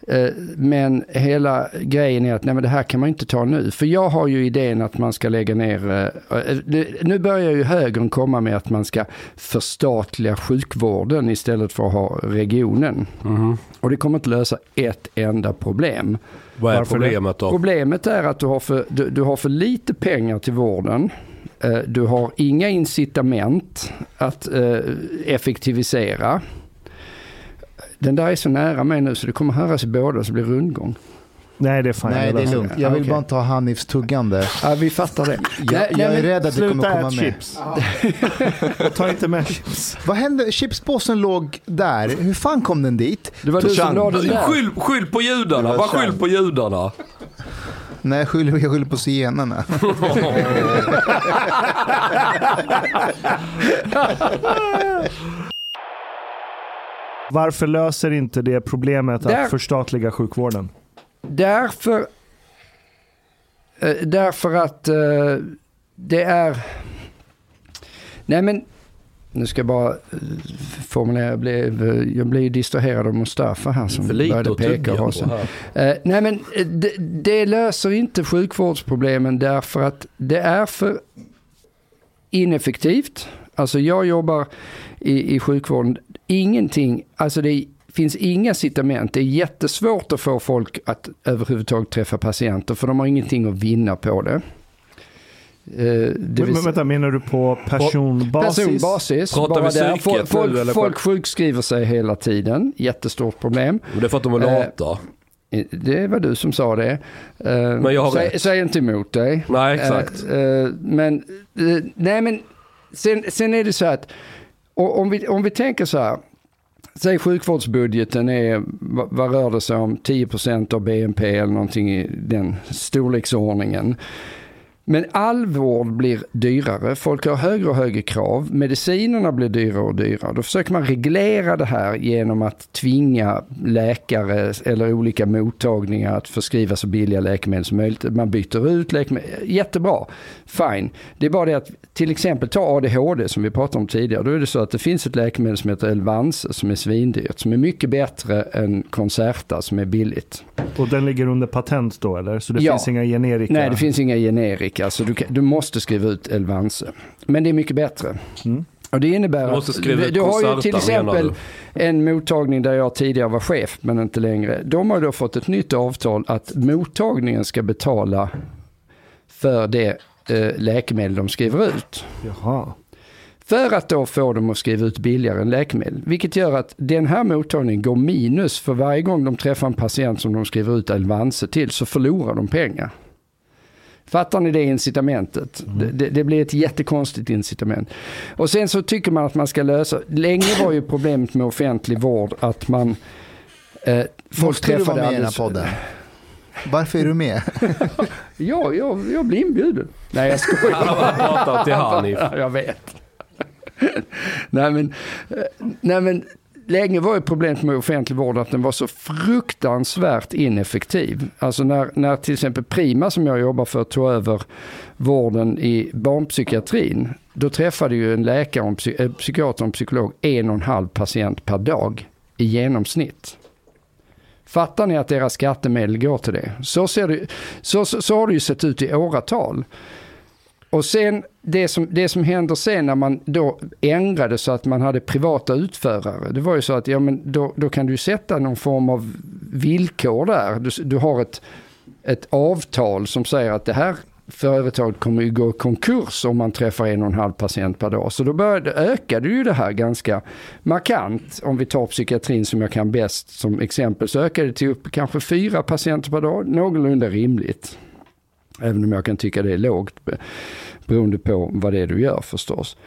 Eh, Men hela grejen är att nej men det här kan man inte ta nu. För jag har ju idén att man ska lägga ner, eh, eh, nu börjar ju högern komma med att man ska förstatliga sjukvården istället för att ha regionen. Och det kommer inte lösa ett enda problem. Vad är Varför problemet då? Problemet är att du har för, du, du har för lite pengar till vården. Du har inga incitament att effektivisera. Den där är så nära mig nu så det kommer höras i båda så det blir rundgång. Nej, det är fan Nej, jag det är lugnt. Jag vill Okej. bara inte ha Hanifs tuggande. Ja, vi fattar det. Jag, jag är rädd att det kommer komma med. chips. Ta inte med chips. Vad hände? Chipspåsen låg där. Hur fan kom den dit? Det var du som la den där. Skyll, skyll på judarna, bara skyll på judarna. Nej, jag skyller, jag skyller på zigenarna. Varför löser inte det problemet Där- att förstatliga sjukvården? Därför, eh, därför att eh, det är... Nej men, nu ska jag bara eh, formulera, jag blev, jag blev distraherad av Mustafa här som började att peka och. Eh, nej men det, det löser inte sjukvårdsproblemen därför att det är för ineffektivt. Alltså jag jobbar i, i sjukvården, ingenting, alltså det finns inga incitament. Det är jättesvårt att få folk att överhuvudtaget träffa patienter för de har ingenting att vinna på det. Eh, det Men, vill men vänta, menar du på personbasis? Personbasis. Pratar bara vi psyket Folk, folk, eller? folk sjukskriver sig hela tiden. Jättestort problem. Men Det är för att de är Eh, lata. Det var du som sa det. Eh, Men jag har säg, rätt. säg inte emot dig. Nej, exakt. Eh, eh, men, eh, nej men, sen, sen är det så att, och om vi, om vi tänker så här, säg sjukvårdsbudgeten är, vad, vad rör det sig om, 10% av BNP eller någonting i den storleksordningen. Men all vård blir dyrare, folk har högre och högre krav, medicinerna blir dyrare och dyrare. Då försöker man reglera det här genom att tvinga läkare eller olika mottagningar att förskriva så billiga läkemedel som möjligt. Man byter ut läkemedel, jättebra, fine. Det är bara det att till exempel ta ADHD som vi pratade om tidigare. Då är det så att det finns ett läkemedel som heter Elvanse som är svindyrt, som är mycket bättre än Concerta som är billigt. Och den ligger under patent då eller? Så det Ja. finns inga generika? Nej, det finns inga generika, så du, kan, du måste skriva ut Elvanse. Men det är mycket bättre. Mm. Och det innebär Du måste att skriva du, ut du har ju till exempel en mottagning där jag tidigare var chef, men inte längre. De har då fått ett nytt avtal att mottagningen ska betala för det eh, läkemedel de skriver ut. Jaha. För att då få dem att skriva ut billigare än läkemedel. Vilket gör att den här mottagningen går minus för varje gång de träffar en patient som de skriver ut Elvanse till så förlorar de pengar. Fattar ni det incitamentet? Det, det, det blir ett jättekonstigt incitament. Och sen så tycker man att man ska lösa, länge var ju problemet med offentlig vård att man eh, folk Måste du vara träffade med i den här alldeles- podden? Varför är du med? Ja, jag, jag blir inbjuden. Nej jag skojar. Han har pratat till Hanif. Ja, jag vet. nej, men, eh, nej men länge var ju problemet med offentlig vård att den var så fruktansvärt ineffektiv. Alltså när, när till exempel Prima som jag jobbar för tog över vården i barnpsykiatrin. Då träffade ju en läkare, och en psy- eh, psykiater och en psykolog en och en halv patient per dag i genomsnitt. Fattar ni att deras skattemedel går till det? Så, ser det, så, så, så har det ju sett ut i åratal. Och sen det som, det som händer sen när man då ändrade så att man hade privata utförare. Det var ju så att ja, men då, då kan du sätta någon form av villkor där. Du, du har ett, ett avtal som säger att det här, företaget kommer ju gå i konkurs om man träffar en och en halv patient per dag. Så då började, ökade ju det här ganska markant. Om vi tar psykiatrin som jag kan bäst som exempel så ökade det till upp kanske fyra patienter per dag, någorlunda rimligt. Även om jag kan tycka det är lågt beroende på vad det är du gör förstås.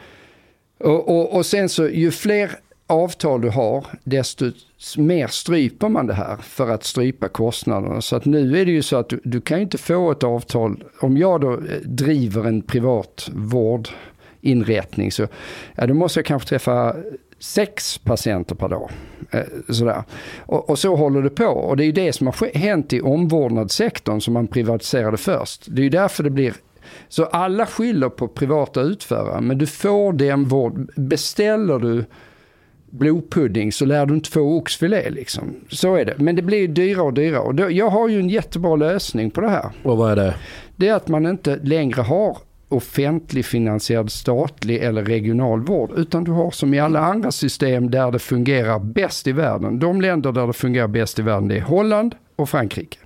Och, och, och sen så ju fler avtal du har, desto mer stryper man det här för att strypa kostnaderna. Så att nu är det ju så att du, du kan ju inte få ett avtal, om jag då eh, driver en privat vårdinrättning så ja, då måste jag kanske träffa sex patienter per dag. Eh, sådär. Och, och så håller det på. Och det är ju det som har hänt i omvårdnadssektorn som man privatiserade först. Det är ju därför det blir så alla skyller på privata utförare, men du får den vård. Beställer du blodpudding så lär du inte få oxfilé liksom. Så är det. Men det blir dyrare och dyrare. Och då, jag har ju en jättebra lösning på det här. Och vad är det? Det är att man inte längre har offentlig finansierad statlig eller regional vård. Utan du har som i alla andra system där det fungerar bäst i världen. De länder där det fungerar bäst i världen det är Holland och Frankrike.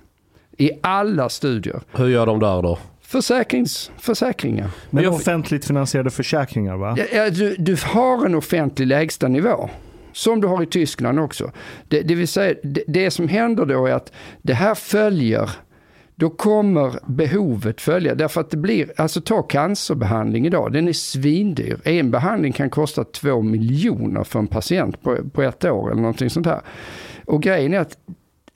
I alla studier. Hur gör de där då? Försäkrings, försäkringar. Men jag- offentligt finansierade försäkringar va? Ja, du, du har en offentlig lägsta nivå. Som du har i Tyskland också. Det, det vill säga, det, det som händer då är att det här följer, då kommer behovet följa. Därför att det blir, alltså ta cancerbehandling idag, den är svindyr. En behandling kan kosta två miljoner för en patient på, på ett år eller någonting sånt här. Och grejen är att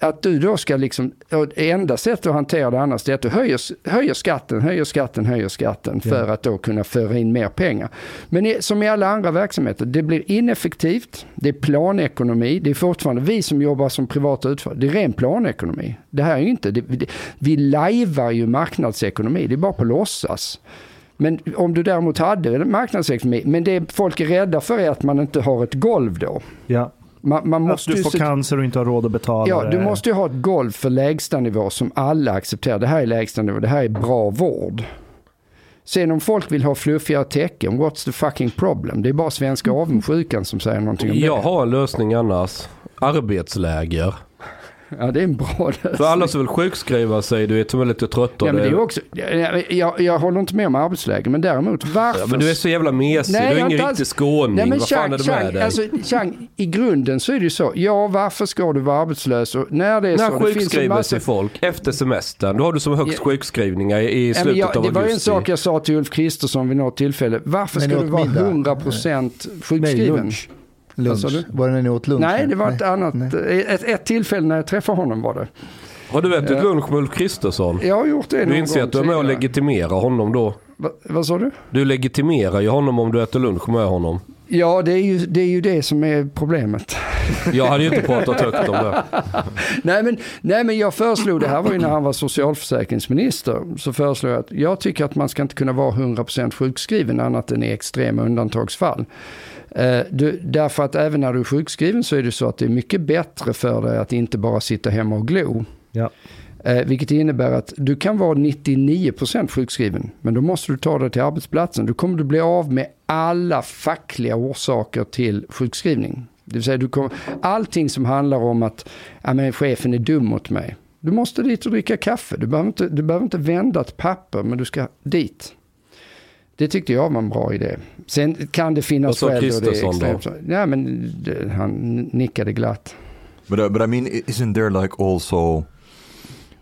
att du då ska liksom, enda sättet att hantera det annars är att du höjer, höjer skatten, höjer skatten, höjer skatten för att då kunna föra in mer pengar. Men som i alla andra verksamheter, det blir ineffektivt, det är planekonomi, det är fortfarande vi som jobbar som privata utförare, det är ren planekonomi. Det här är ju inte, det, det, vi lajvar ju marknadsekonomi, det är bara på låtsas. Men om du däremot hade marknadsekonomi, men det folk är rädda för är att man inte har ett golv då. Ja. Man, man Att måste du ju får se- cancer och inte har råd att betala Ja, du det. måste ju ha ett golv för lägstanivå som alla accepterar. Det här är lägstanivå, det här är bra vård. Sen om folk vill ha fluffigare tecken, what's the fucking problem? Det är bara svenska avundsjukan som säger någonting om Jag det. har en lösning annars. Arbetsläger. Ja, det är en bra lösning. För alla som vill sjukskriva sig, du vet, som är lite trötta. Ja, men det är också, jag, jag, jag håller inte med om arbetsläge, men däremot varför... Ja, men du är så jävla mesig. Nej, du är jag ingen inte alls- riktig skåning. Nej men Vad fan är det Chang, med dig? alltså, Chang, i grunden så är det ju så. Ja, varför ska du vara arbetslös? Och när det är När så. En sjukskriver massa... sig folk efter semestern, då har du som högst Ja. sjukskrivningar i, i Ja, men slutet jag, av det var ju en augusti. sak jag sa till Ulf Kristersson vid något tillfälle. Varför Men ska du vara middag? 100% Nej, sjukskriven? lunch. Lunch. Var det när ni åt lunch? Nej, det var ett annat. Nej. Ett, ett tillfälle när jag träffade honom var det. Har du ätit Ja. lunch med Ulf Kristersson? Jag har gjort det Du någon inser gång att du är med och legitimerar honom då? Va, vad sa du? Du legitimerar ju honom om du äter lunch med honom. Ja, det är, ju, det är ju det som är problemet. Jag hade ju inte pratat högt om det. nej, men, nej, men jag föreslog, det här var ju när han var socialförsäkringsminister, så föreslog jag att jag tycker att man ska inte kunna vara 100% sjukskriven annat än i extrema undantagsfall. Eh, du, därför att även när du är sjukskriven så är det så att det är mycket bättre för dig att inte bara sitta hemma och glo. Ja. Eh, vilket innebär att du kan vara 99% sjukskriven, men då måste du ta dig till arbetsplatsen. Då kommer du bli av med alla fackliga orsaker till sjukskrivning. Det vill säga, du kommer, allting som handlar om att ja, men chefen är dum mot mig. Du måste dit och dricka kaffe. Du behöver, inte, du behöver inte vända ett papper, men du ska dit. Det tyckte jag var en bra idé. Sen kan det finnas Vad sa skäl då det är Kristersson då? extremt. Ja, men det, han nickade glatt. But uh, but I mean, isn't there like also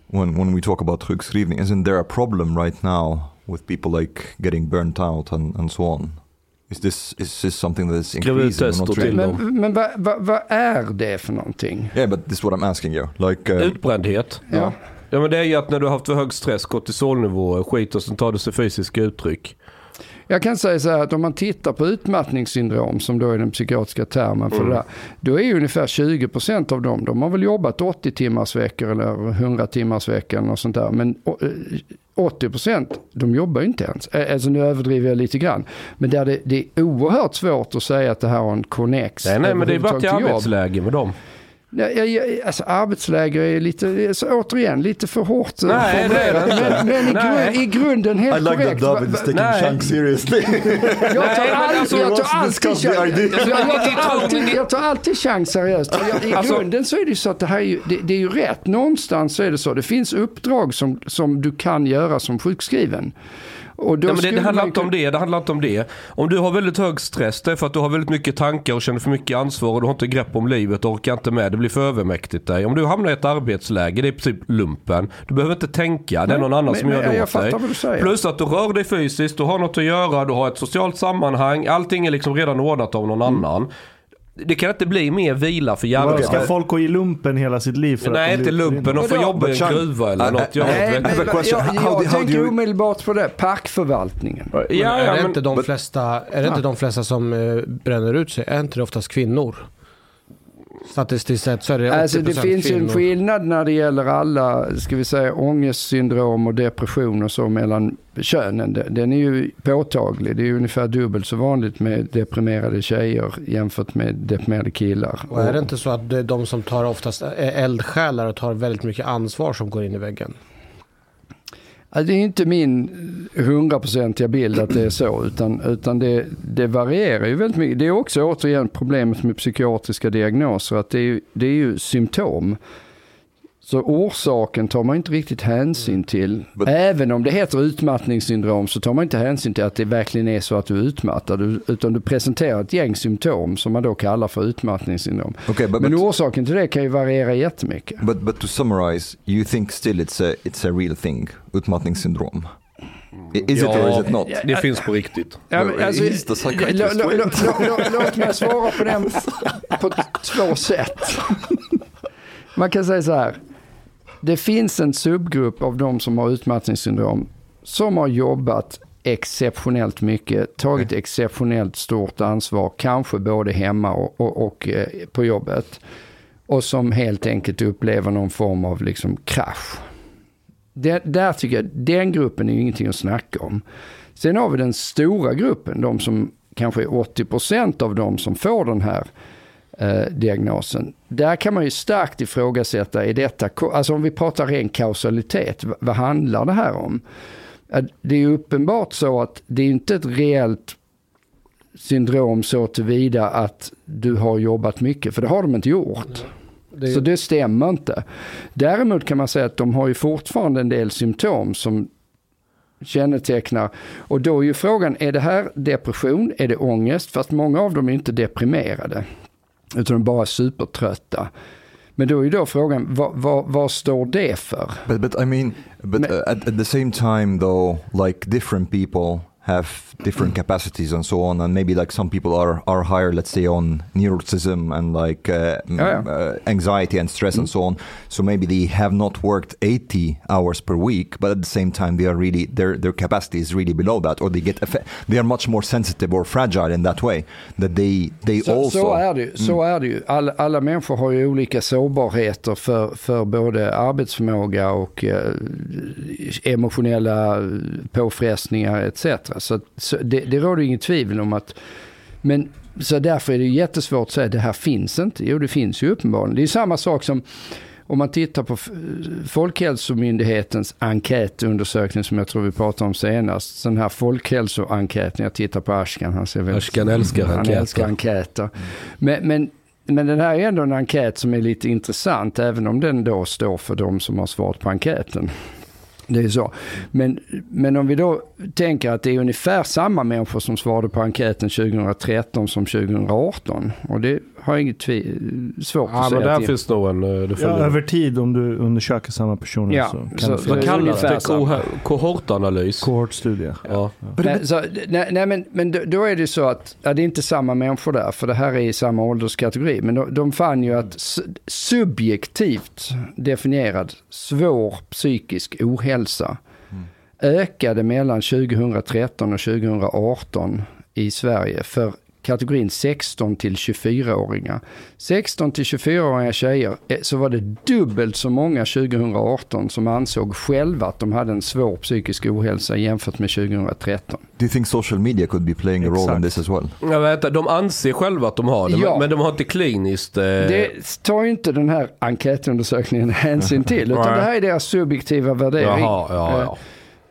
when when we talk about sjukskrivning, isn't there a problem right now with people like getting burnt out and, and so on? Is this is this something that is increasing. Men, men vad vad- vad är det för någonting? Yeah, but this is what I'm asking you. Like, uh, Utbrändhet. Ja. Ja men det är ju att när du har haft för hög stress, kortisolnivåer, skit och sen tar det sig fysiska uttryck. Jag kan säga så här att om man tittar på utmattningssyndrom som då är den psykiatriska termen för det där. Då är ju ungefär 20% av dem, de har väl jobbat 80 timmars veckor eller 100 timmars veckor eller något sånt där. Men å- eh, 80% de jobbar ju inte ens. Alltså nu överdriver jag lite grann. Men där det, det är oerhört svårt att säga att det här har en connex. Nej nej men det är bara till arbetsläge med dem. Jag, jag, alltså arbetsläger är lite, alltså, återigen, lite för hårt eh, Nej, det är det formulerat. inte. Men, men i, grund, i grunden helt korrekt. Va- va- nej. seriously. Jag tar, Nej, men alltid, alltså, jag tar chans. idea. Jag, jag, tar alltid, jag tar alltid chans seriöst. Jag, I Alltså- grunden så är det ju så att det här är ju, det, det är ju rätt. Någonstans så är det så. Det finns uppdrag som, som du kan göra som sjukskriven. Och då Ja, men det, det handlar inte om det, det handlar inte om det. Om du har väldigt hög stress, det är för att du har väldigt mycket tankar och känner för mycket ansvar och du har inte grepp om livet och orkar inte med. Det blir för övermäktigt dig. Om du hamnar i ett arbetsläge, det är i princip lumpen. Du behöver inte tänka, det är någon annan men- som men gör det jag åt dig. Plus att du rör dig fysiskt, du har något att göra, du har ett socialt sammanhang. Allting är liksom redan ordnat av någon Mm. annan. Det kan inte bli mer vila för. Vad, Ska folk gå i lumpen hela sitt liv? För Nej, att inte lumpen. De får jobba i en gruva eller något. Något Nej, men jag, jag tänker you- omedelbart på det. Parkförvaltningen. Men Ja, är ja, det men, inte de flesta, är det inte de flesta som eh, bränner ut sig? Är inte det oftast kvinnor? Statistiskt sett så är det 80% Alltså det finns ju en kvinnor. skillnad när det gäller alla, ska vi säga ångestsyndrom och depression och så mellan könen. Den- är ju påtaglig. Det är ju ungefär dubbelt så vanligt med deprimerade tjejer jämfört med deprimerade killar. Och är det inte så att det är de som tar oftast är eldsjälar och tar väldigt mycket ansvar som går in i väggen? Alltså, det är inte min hundraprocentiga bild att det är så, utan, utan det, det varierar ju väldigt mycket. Det är också återigen problemet med psykiatriska diagnoser, att det är, ju- det är ju symptom. Så orsaken tar man inte riktigt hänsyn till. But- Även om det heter utmattningssyndrom så tar man inte hänsyn till att det verkligen är så att du är utmattad. Utan du presenterar ett gäng symptom som man då kallar för utmattningssyndrom. Okay, but, Men but, orsaken till det kan ju variera jättemycket. but, but to summarize, you think still it's a, it's a real thing, utmattningssyndrom? Is it or is it not? Det finns på riktigt. Ja, men alltså, Låt mig svara på den på två sätt. Man kan säga så här. Det finns en subgrupp av de som har utmattningssyndrom som har jobbat exceptionellt mycket, tagit exceptionellt stort ansvar, kanske både hemma och, och, och eh, på jobbet. Och som helt enkelt upplever någon form av liksom krasch. Det, där tycker jag, den gruppen är ju ingenting att snacka om. Sen har vi den stora gruppen, de som kanske är 80% av de som får den här eh, diagnosen. Där kan man ju starkt ifrågasätta, är detta, alltså om vi pratar ren kausalitet, vad handlar det här om? Det är uppenbart så att det är inte ett reellt syndrom så tillvida att du har jobbat mycket, för det har de inte gjort. Det, Så det stämmer inte. Däremot kan man säga att de har ju fortfarande en del symptom som kännetecknar. Och då är ju frågan, är det här depression? Är det ångest? Fast många av dem är inte deprimerade. Utan de är bara supertrötta. Men då är ju då frågan, vad, vad, vad står det för? But but I mean, but Men- uh, at, at the same time though, like different people have different capacities and so on, and maybe like some people are are higher, let's say, on neuroticism and like uh, m- Yeah, uh, anxiety and stress and so on. So maybe they have not worked 80 hours per week, but at the same time they are really their their capacity is really below that, or they get they are much more sensitive or fragile in that way that they they Så, also så är det ju. Så är det ju. Alla, alla människor har ju olika sårbarheter för, för både arbetsförmåga och eh, emotionella påfrestningar etc. Så, så det, det råder inget tvivel om att... Men så därför är det jättesvårt att säga att det här finns inte. Jo, det finns ju uppenbarligen. Det är samma sak som om man tittar på Folkhälsomyndighetens enkätundersökning som jag tror vi pratade om senast. Den här folkhälsoenkäten, jag tittar på Ashkan, han ser väldigt... Ashkan älskar han enkäter. älskar enkäter. Men, men, men den här är ändå en enkät som är lite intressant, även om den då står för de som har svarat på enkäten. Det är så. Men, men om vi då tänker att det är ungefär samma människor som svarade på enkäten 2013 som 2018. Och det har inget tvi- svårt att Ja, men säga. där till. finns nog en... eh, Det Ja, över tid om du undersöker samma personer Ja, så kan så- finnas Vad kallas det? Kohortanalys? kohortstudie. Ja. Nej, så, nej, nej men, men då, är det så att, ja, det är inte samma människor där, för det här är i samma ålderskategori. Men de, de fann ju att subjektivt definierad svår psykisk ohälsa ökade mellan 2013 och 2018 i Sverige för kategorin 16 till 24-åringar. 16 till 24-åriga tjejer eh, så var det dubbelt så många 2018 som ansåg själva att de hade en svår psykisk ohälsa jämfört med 2013. Do you think social media could be playing a role in Exakt. this as well? Jag vet, de anser själva att de har det, Ja. men, de har inte kliniskt... Eh, Det tar ju inte den här enkätundersökningen hänsyn till, utan det här är deras subjektiva värdering. Jaha, ja, Eh, ja.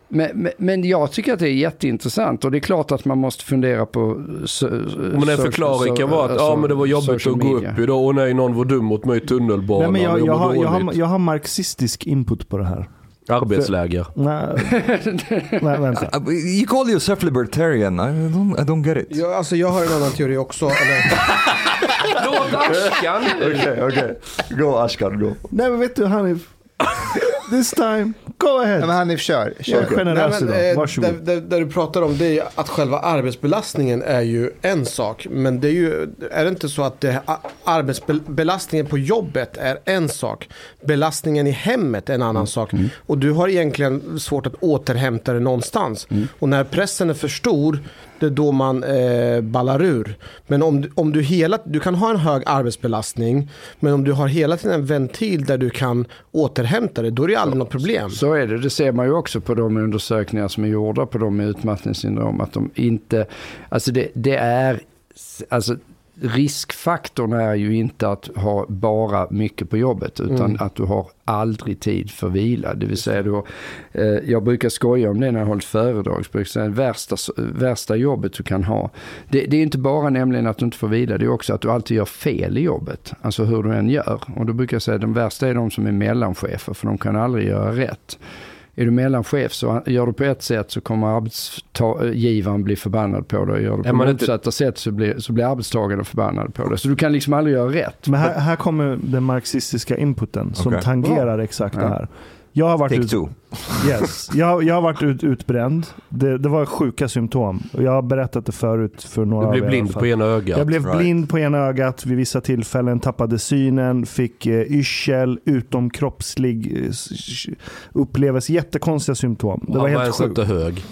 Men, men, men jag tycker att det är jätteintressant och det är klart att man måste fundera på... So, Men en förklaring kan vara att ja, men det var jobbigt att gå upp idag. Åh nej, någon var dum mot mig i tunnelbanan. Nej, men jag, jag jag, har, jag, har, jag har marxistisk input på det här. Arbetsläger. Nej, nej vänta. Uh, you call yourself libertarian. I don't, I don't get it. Ja, alltså jag har en annan teori också. Eller, Låt Ashkan! Okej, okej. Go Ashkan, go. Nej men vet du Hanif. This time, go Nej, ahead. men Hanif, kör. Kör. generös Nej, men, idag. eh. Det, det, det du pratar om det är att själva arbetsbelastningen är ju en sak. Men det är ju, är det inte så att det, arbetsbelastningen på jobbet är en sak. Belastningen i hemmet är en annan sak. Och du har egentligen svårt att återhämta dig någonstans. Och när pressen är för stor, det är då man eh, ballar ur. Men om, om du hela, du kan ha en hög arbetsbelastning, men om du har hela tiden en ventil där du kan återhämta dig, då är det aldrig något problem. Så är det. Det ser man ju också på de undersökningar som är gjorda på de med utmattningssyndrom. Att de inte, alltså det, det är, alltså riskfaktorn är ju inte att ha bara mycket på jobbet utan Mm. att du har aldrig tid för vila. Det vill säga då, eh, jag brukar skoja om det när jag har hållit föredrag. Jag säga, värsta, värsta jobbet du kan ha. Det, det är inte bara nämligen att du inte får vila, det är också att du alltid gör fel i jobbet. Alltså hur du än gör. Och då brukar jag säga att de värsta är de som är mellanchefer för de kan aldrig göra rätt. Är du mellanchef så gör du på ett sätt så kommer arbetsgivaren bli förbannad på dig. Gör du på man inte- motsatta sätt så blir, så blir arbetstagaren förbannad på dig. Så du kan liksom aldrig göra rätt. Men här, här kommer den marxistiska inputen som Okej. tangerar exakt Ja. det här. Jag har varit, Take ut, two. yes, jag, jag har varit ut, utbränd. Det, det var sjuka symptom. Jag har berättat det förut för några Du blev blind på ena ögat. Jag blev right. blind på ena ögat vid vissa tillfällen, tappade synen, fick eh, yrsel, utomkroppslig eh, upplevelse, jättekonstiga symptom. Det Han var var helt sjukt. inte hög.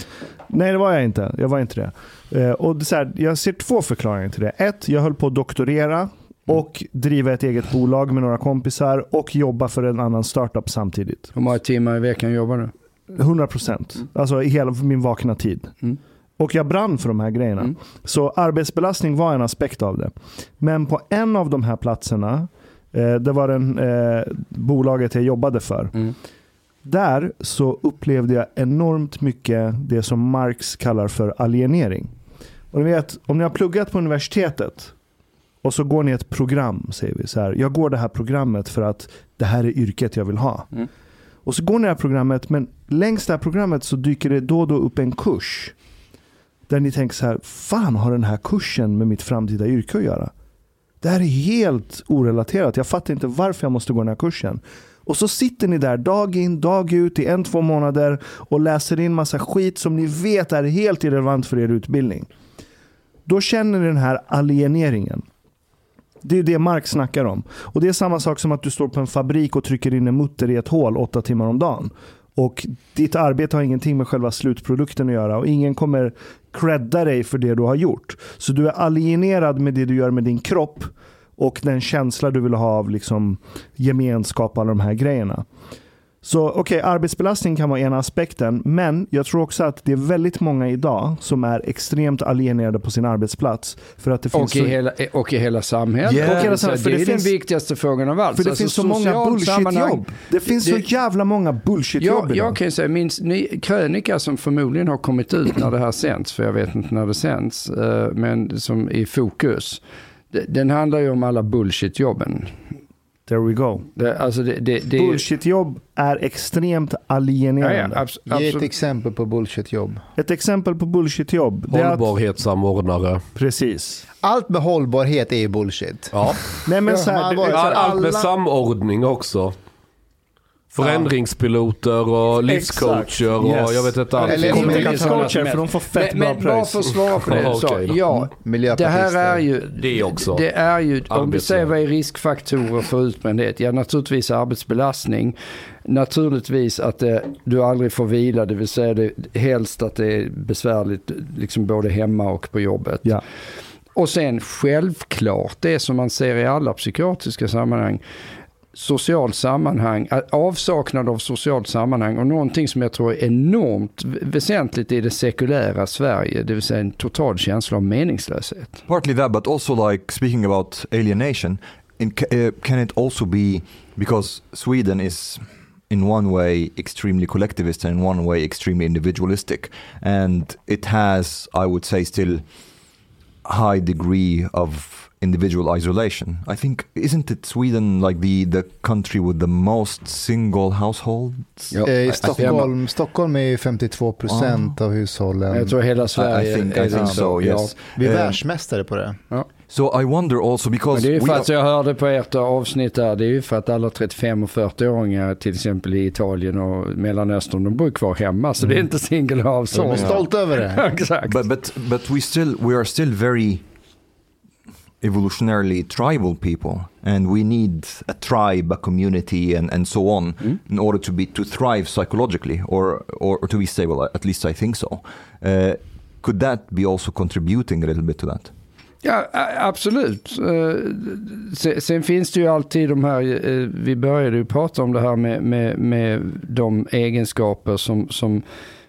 Nej, det var jag inte. Jag var inte det. Eh, och det så här, jag ser två förklaringar till det. Ett, jag höll på att doktorera och driva ett eget bolag med några kompisar och jobba för en annan startup samtidigt. Hur många timmar i veckan jobbar du? 100 procent. Alltså i hela min vakna tid. Mm. Och jag brann för de här grejerna. Mm. Så arbetsbelastning var en aspekt av det. Men på en av de här platserna, eh, det var den, eh, bolaget jag jobbade för. Mm. Där så upplevde jag enormt mycket det som Marx kallar för alienering. Och ni vet, om ni har pluggat på universitetet och så går ni ett program, säger vi så här. Jag går det här programmet för att det här är yrket jag vill ha. Mm. Och så går ni det här programmet, men längs det här programmet så dyker det då och då upp en kurs. Där ni tänker så här, fan har den här kursen med mitt framtida yrke att göra? Det här är helt orelaterat. Jag fattar inte varför jag måste gå den här kursen. Och så sitter ni där dag in, dag ut i en, två månader och läser in massa skit som ni vet är helt irrelevant för er utbildning. Då känner ni den här alieneringen. Det är det Marx snackar om. Och det är samma sak som att du står på en fabrik och trycker in en mutter i ett hål åtta timmar om dagen. Och ditt arbete har ingenting med själva slutprodukten att göra och ingen kommer credda dig för det du har gjort. Så du är alienerad med det du gör med din kropp och den känsla du vill ha av liksom gemenskap och alla de här grejerna. Så okej, arbetsbelastning kan vara ena aspekten, men jag tror också att det är väldigt många idag som är extremt alienerade på sin arbetsplats. För att det finns Och i, så... hela, och i hela samhället. Yeah. Hela så samhället, för det är det den finns- viktigaste frågan av allt. För det Alltså, finns så många bullshit-jobb. Det finns så Det- jävla många bullshit-jobb Jag, jag idag. kan ju säga, min ny krönika som förmodligen har kommit ut när det här sänds, för jag vet inte när det sänds, eh, men som i fokus. det- Den handlar ju om alla bullshit-jobben. There we go. Det, alltså det, det, det, Bullshit-jobb är extremt Ja, ja, alienerande. abs- Ge ett exempel på bullshitjobb. Ett exempel på bullshit-jobb. Är att, Hållbarhetssamordnare. precis. Allt med hållbarhet är ju bullshit. Ja. Nej men Ja, så här, allt med alla- samordning också. Förändringspiloter och livscoacher och Yes. jag vet inte allt. Eller- livscoacher för de får fett men, bra men bara pröjs. för att svara på det. Ja, så, ja, det Miljöpartister. här är ju, Det också. det är ju, om vi säger vad är riskfaktorer för utbrändhet? Ja, naturligtvis arbetsbelastning. Naturligtvis att det, du aldrig får vila, det vill säga det, helst att det är besvärligt liksom både hemma och på jobbet. Ja. Och sen självklart det som man ser i alla psykiatriska sammanhang. Social sammanhang, eh, avsaknad av socialt sammanhang och någonting som jag tror är enormt väsentligt i det sekulära Sverige, det vill säga en total känsla av meningslöshet. Partly that, but also like speaking about alienation, eh, can it also be because Sweden is in one way extremely collectivist and in one way extremely individualistic, and it has, I would say, still high degree of individual isolation. I think isn't it Sweden like the the country with the most single households? Ja, Eh, I- Stockholm, Stockholm är ju 52 procent av hushållen. Jag tror hela Sverige I think är I think so. Ja. Yes. Vi är Eh, världsmästare på det. so I wonder also Men because det är ju we för are- att jag hörde på ert avsnitt där, det är ju för att alla 35 och 40-åringar till exempel i Italien och Mellanöstern, de bor kvar hemma. Så det är inte single De är household. stolta över det. Exakt. but but but we still we are still very evolutionarily tribal people and we need a tribe a community and, and so on in order to be to thrive psychologically or, or or to be stable at least i think so. Uh, could that be also contributing a little bit to that? Ja, absolut. Eh, se- Sen finns det ju alltid de här, eh, vi började ju prata om det här med, med, med de egenskaper som, som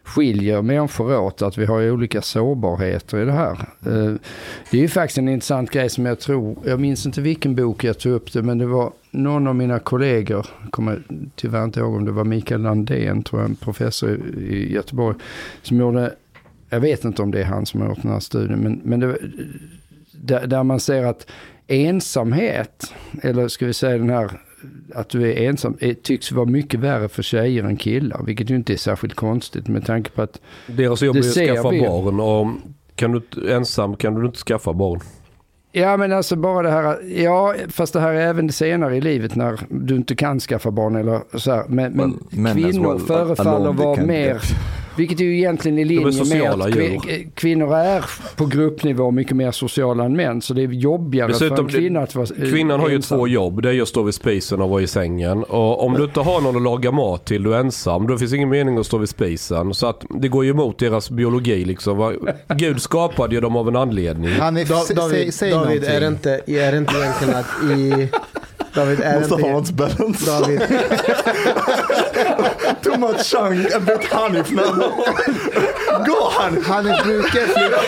skiljer människor åt, att vi har olika sårbarheter i det här. Eh, det är ju faktiskt en intressant grej som jag tror, jag minns inte vilken bok jag tog upp det, men det var någon av mina kollegor, kommer tyvärr inte ihåg om det var Mikael Landén, tror jag, en professor i- i Göteborg, som gjorde, jag vet inte om det är han som har gjort den här studien, men, men det, eh, där, där man ser att ensamhet, eller ska vi säga den här att du är ensam, är, tycks vara mycket värre för tjejer än killar. Vilket ju inte är särskilt konstigt med tanke på att Deras jobb är att skaffa vi. barn och kan du ensam kan du inte skaffa barn. Ja men alltså bara det här, ja fast det här är även senare i livet när du inte kan skaffa barn eller så här. Men, men men kvinnor well, förefaller vara mer, get. Vilket är ju egentligen i linje med sociala att djur. kvi- kvinnor är på gruppnivå mycket mer sociala än män. Så det är jobbigare för Dessutom, en kvinna att vara eh, Kvinnan har ju två jobb. Det är att stå vid spisen och vara i sängen. Och om du inte har någon att laga mat till, du är ensam, då finns ingen mening att stå vid spisen. Så att det går ju emot deras biologi liksom. Gud skapade ju dem av en anledning. Hanif, Da, David, säg David är, det inte, är det inte egentligen att i... David, är det inte... balance David, too much chunk a bit now go Hanif Hanif brukar flytta...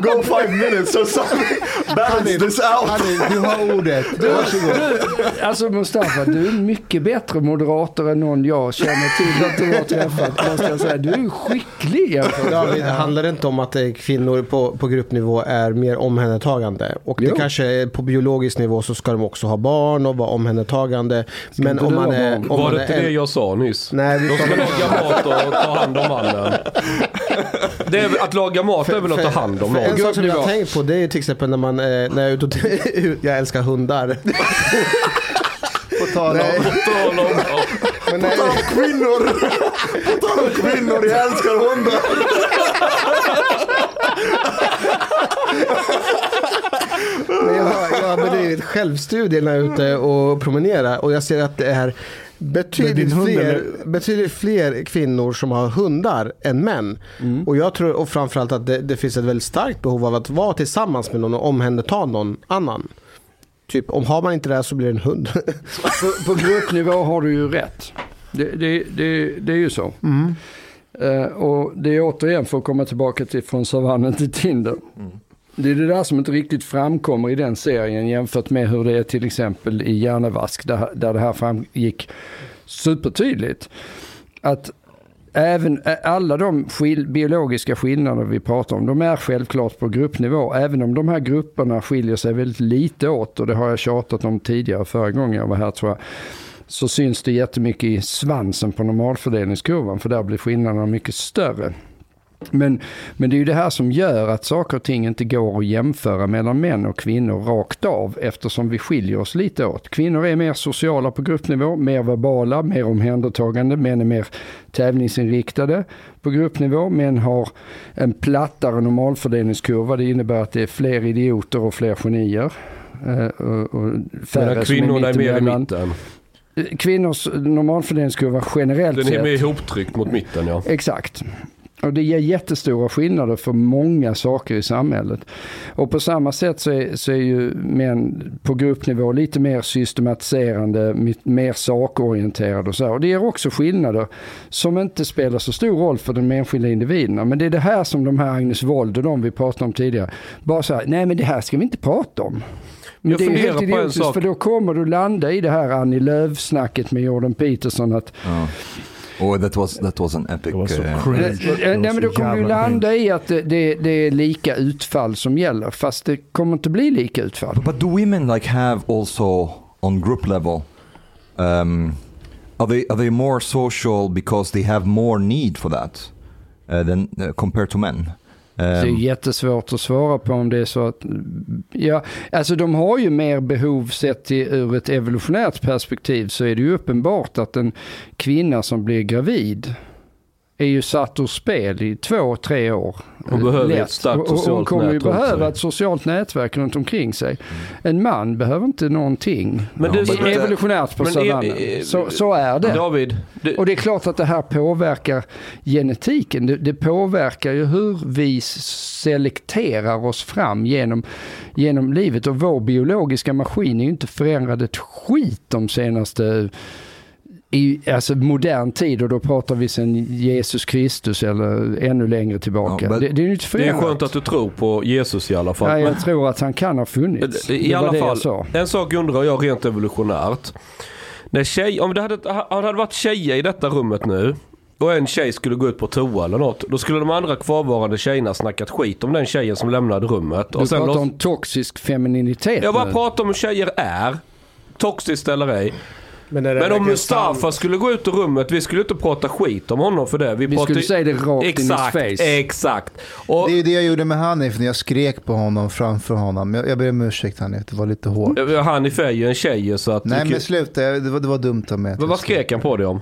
go five minutes or something balance this out Hanif, du har ordet. Varsågod. Alltså Mustafa, du är mycket bättre moderator än någon jag känner till att du har träffat. Måste jag säga. Du är skicklig jämfört. David, handlar det inte om att eh, kvinnor på, på gruppnivå är mer omhändertagande? Och det Jo. kanske är på biologisk nivå så ska de också ha barn och vara omhändertagande. Men inte om man är... Om Var man det inte det jag sa nyss? Nej, vi De ska ska- laga mat och ta hand om mannen. Det är, att laga mat är väl att ta hand om. För en någon? sak som jag har tänkt på det är till exempel när man, eh, när jag är ute och, jag älskar hundar. På tal om... På tal om- kvinnor. På tal om kvinnor jag älskar hundar. Men jag, har, jag har bedrivit självstudier när jag är ute och promenerar och jag ser att det är betydligt hund, fler, eller? betydligt fler kvinnor som har hundar än män. Och jag tror och framförallt att det, det finns ett väldigt starkt behov av att vara tillsammans med någon och omhänderta någon annan. Typ, om har man inte det här så blir det en hund. På, på gruppnivå har du ju rätt. Det, det, det, det är ju så. Eh, och det är återigen för att komma tillbaka till från savannen till Tinder. Det är det där som inte riktigt framkommer i den serien jämfört med hur det är till exempel i Hjärnevask där, där det här framgick supertydligt. Att även alla de skil, biologiska skillnader vi pratar om, de är självklart på gruppnivå. Även om de här grupperna skiljer sig väldigt lite åt, och det har jag tjatat om tidigare förra gången jag var här tror jag, så syns det jättemycket i svansen på normalfördelningskurvan, för där blir skillnaderna mycket större. Men, men det är ju det här som gör att saker och ting inte går att jämföra mellan män och kvinnor rakt av eftersom vi skiljer oss lite åt. Kvinnor är mer sociala på gruppnivå, mer verbala, mer omhändertagande, män är mer tävlingsinriktade på gruppnivå. Män har en plattare normalfördelningskurva, det innebär att det är fler idioter och fler genier. Eh, och, och färre kvinnorna är mer i mitten. Kvinnors normalfördelningskurva generellt Den är sett mer ihoptryckt mot mitten ja. Exakt. Och det ger jättestora skillnader för många saker i samhället. Och på samma sätt så är, så är ju män på gruppnivå lite mer systematiserande, mer sakorienterade och så. här. Och det ger också skillnader som inte spelar så stor roll för de enskilda individerna. Men det är det här som de här Agnes Wold och de vi pratade om tidigare, bara så här, nej men det här ska vi inte prata om. Men Jag det är helt idiotiskt för då kommer du landa i det här Annie Lööf-snacket med Jordan Peterson att Ja. Oh, that was that was an epic. Det var uh. Eh, Det var Nej men då kommer du jävla landa i att det, det, det är lika utfall som gäller. Fast det kommer inte bli lika utfall. But do women like have also on group level? Um, are they are they more social because they have more need for that uh, than uh, compared to men? Det är Um, jättesvårt att svara på om det är så att, ja, alltså de har ju mer behov sett till, ur ett evolutionärt perspektiv så är det ju uppenbart att en kvinna som blir gravid är ju satt ur spel i två, tre år. Hon behöver Lätt. ett starkt och Hon socialt kommer ju behöva ett socialt nätverk runt omkring sig. En man behöver inte någonting. Men du, Evolutionärt på savannen. Så, så är det. David, det, Och det är klart att det här påverkar genetiken. Det, det påverkar ju hur vi selekterar oss fram genom, genom livet. Och vår biologiska maskin är ju inte förändrad ett skit de senaste i alltså modern tid och då pratar vi sen Jesus Kristus eller ännu längre tillbaka. Ja, men- det, det är ju inte det är skönt att du tror på Jesus i alla fall. Ja, Men- jag tror att han kan ha funnits. I alla fall, en sak undrar jag rent evolutionärt. När tjej, om det hade, om det hade varit tjejer i detta rummet nu och en tjej skulle gå ut på toa eller något. Då skulle de andra kvarvarande tjejerna snackat skit om den tjejen som lämnade rummet. Du Och sen pratar om toxisk femininitet jag bara pratar om hur tjejer är. Toxiskt eller ej. Men, Men om Mustafa sant? skulle gå ut ur rummet, vi skulle inte prata skit om honom för det. Vi, Vi skulle säga det rakt in i exakt, face. Exakt. Och, Det är ju det jag gjorde med Hanif när jag skrek på honom framför honom. Jag, jag ber om ursäkt Hanif, det var lite hårt. Hanif är ju en tjej så att... Nej men sluta, det var, det var dumt av mig. Men vad skrek han på dig om?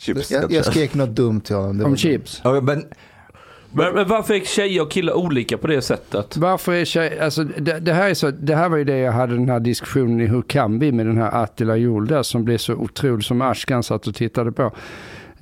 chips. Jag, jag skrek något dumt till honom. Om chips. Okay, but men, men varför är tjejer och killar olika på det sättet? Varför är tjej, alltså det, det, här är så, det här var ju det jag hade den här diskussionen i Hur kan vi med den här Attila Jolda som blev så otrolig som Ashkan satt och tittade på.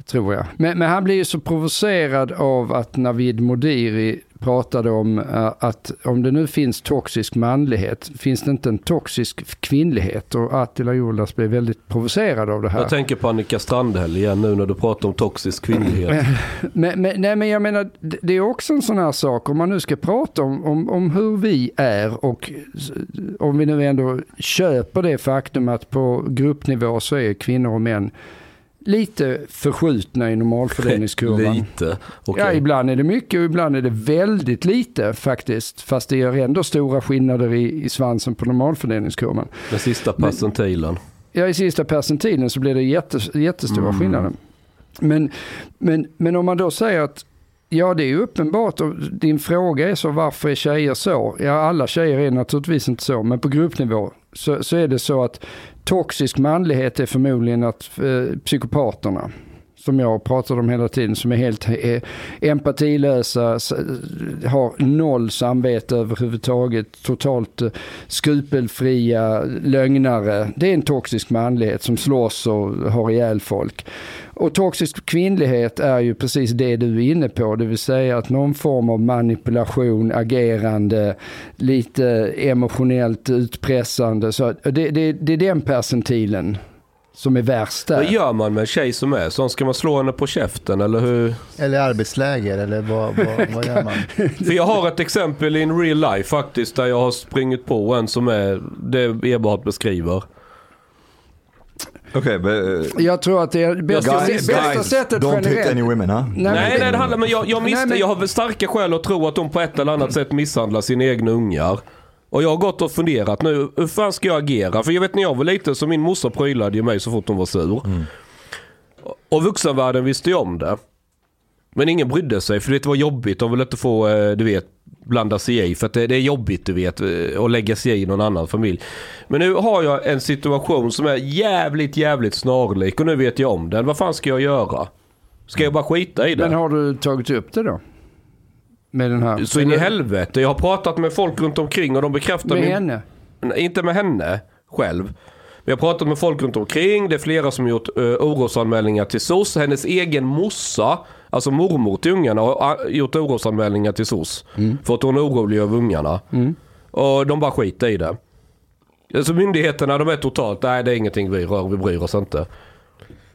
Tror jag. Men, men han blir ju så provocerad av att Navid Modiri pratade om eh, att om det nu finns toxisk manlighet, finns det inte en toxisk kvinnlighet? Och Attila Joldas blev väldigt provocerad av det här. Jag tänker på Annika Strandhäll igen nu när du pratar om toxisk kvinnlighet. Men, men, nej, men jag menar, det är också en sån här sak, om man nu ska prata om, om, om hur vi är och om vi nu ändå köper det faktum att på gruppnivå så är kvinnor och män lite förskjutna i normalfördelningskurvan. Lite. Okej. Ja, ibland är det mycket och ibland är det väldigt lite faktiskt. Fast det gör ändå stora skillnader i, i svansen på normalfördelningskurvan. Den sista percentilen. Ja, i sista percentilen så blir det jättes, jättestora Mm. skillnader. Men, men, men om man då säger att ja, det är ju uppenbart och din fråga är så varför är tjejer så? Ja, alla tjejer är naturligtvis inte så, men på gruppnivå så, så är det så att toxisk manlighet är förmodligen att eh, psykopaterna som jag pratar om hela tiden, som är helt eh, empatilösa, har noll samvete överhuvudtaget, totalt eh, skrupelfria lögnare. Det är en toxisk manlighet som slåss och har ihjäl folk. Och toxisk kvinnlighet är ju precis det du är inne på, det vill säga att någon form av manipulation, agerande, lite emotionellt utpressande. Så det, det, det är den percentilen som är värst där. Vad gör man med en tjej som är sån? Ska man slå henne på käften eller hur? Eller arbetsläger, eller vad, vad, vad gör man? För jag har ett exempel in real life faktiskt där jag har springit på en som är det Eberhard beskriver. okay, but uh, Jag tror att det är bästa, guys, bästa guys, sättet don't hit generellt. any women, huh? Nej, Nej, nej, det handlar men jag, jag, misst, Nej, men- jag har starka skäl att tro att de på ett eller annat sätt misshandlar sina egna ungar. Och jag har gått och funderat nu, hur fan ska jag agera? För jag vet när jag var liten så min morsa prylade ju mig så fort hon var sur. Och vuxenvärlden visste ju om det. Men ingen brydde sig för det var jobbigt. De ville inte få, eh, du vet, blanda sig i. För det, det är jobbigt, du vet, eh, att lägga sig i någon annan familj. Men nu har jag en situation som är jävligt, jävligt snarlik och nu vet jag om den. Vad fan ska jag göra? Ska jag bara skita i det? Men har du tagit upp det då? Med den här? Så in i helvete. Jag har pratat med folk runt omkring och de bekräftar Med min... henne? Nej, Inte med henne själv. Vi har pratat med folk runt omkring. Det är flera som gjort uh, orosanmälningar till SOS. Hennes egen morsa, alltså mormor till ungarna, har uh, gjort orosanmälningar till SOS. För att hon är orolig över ungarna. Och de bara skiter i det. Alltså myndigheterna de är totalt, nej det är ingenting vi rör, vi bryr oss inte.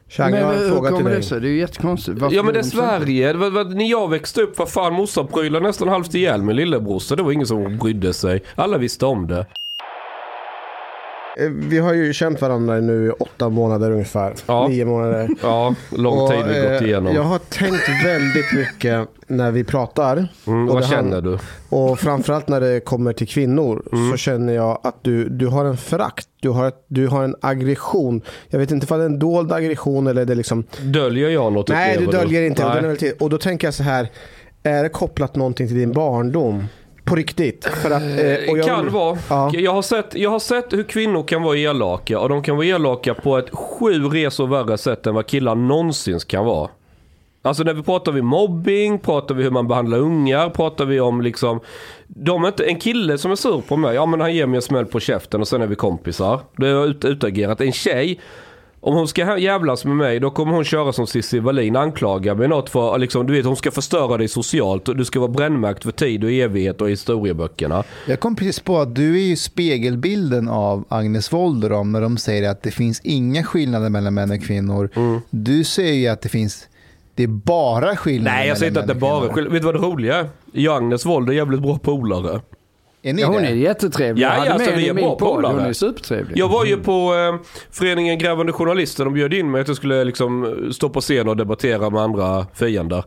Chang, jag har men en hur fråga till kommer det dig. sig? Det är ju jättekonstigt. Varför Ja men det är de? Sverige. Det var, var, när jag växte upp, vad fan morsan prylade nästan halvt ihjäl med lillebror. Så det var ingen som brydde sig. Alla visste om det. Eh, Vi har ju känt varandra nu i åtta månader ungefär. Ja. Nio månader. Ja, lång Och, tid vi gått eh, igenom. Jag har tänkt väldigt mycket när vi pratar. Mm, och vad känner du? Och framförallt när det kommer till kvinnor Mm. så känner jag att du, du har en förakt. Du har, ett, du har en aggression. Jag vet inte om det är en dold aggression eller det liksom... Döljer jag något Nej, du döljer inte. Och, Nej. väldigt, och då tänker jag så här. Är det kopplat någonting till din barndom? På riktigt? För att, eh, och jag, kan vara. Ja. Jag, har sett, jag har sett hur kvinnor kan vara elaka och de kan vara elaka på ett sju resor värre sätt än vad killar någonsin kan vara. Alltså när vi pratar vi mobbing, pratar vi hur man behandlar ungar, pratar vi om liksom... De är inte, en kille som är sur på mig, ja men han ger mig en smäll på käften och sen är vi kompisar. Det är ut, utagerat. En tjej, om hon ska jävlas med mig då kommer hon köra som Cissi Wallin, anklaga mig något för, liksom, du vet hon ska förstöra dig socialt och du ska vara brännmärkt för tid och evighet och historieböckerna. Jag kom precis på att du är ju spegelbilden av Agnes Wold och dem när de säger att det finns inga skillnader mellan män och kvinnor. Mm. Du säger ju att det finns, det är bara skillnader Nej jag säger inte att det och bara kvinnor. Vet du vad det roliga är? Jag och Agnes Wold är jävligt bra polare. Är ni Ja, hon det? är jättetrevlig. Ja, jag hade ja, alltså, med vi henne är i min bra podd. Hon är supertrevlig. Jag var ju på eh, föreningen Grävande Journalister. De bjöd in mig att jag skulle liksom stå på scen och debattera med andra fiender.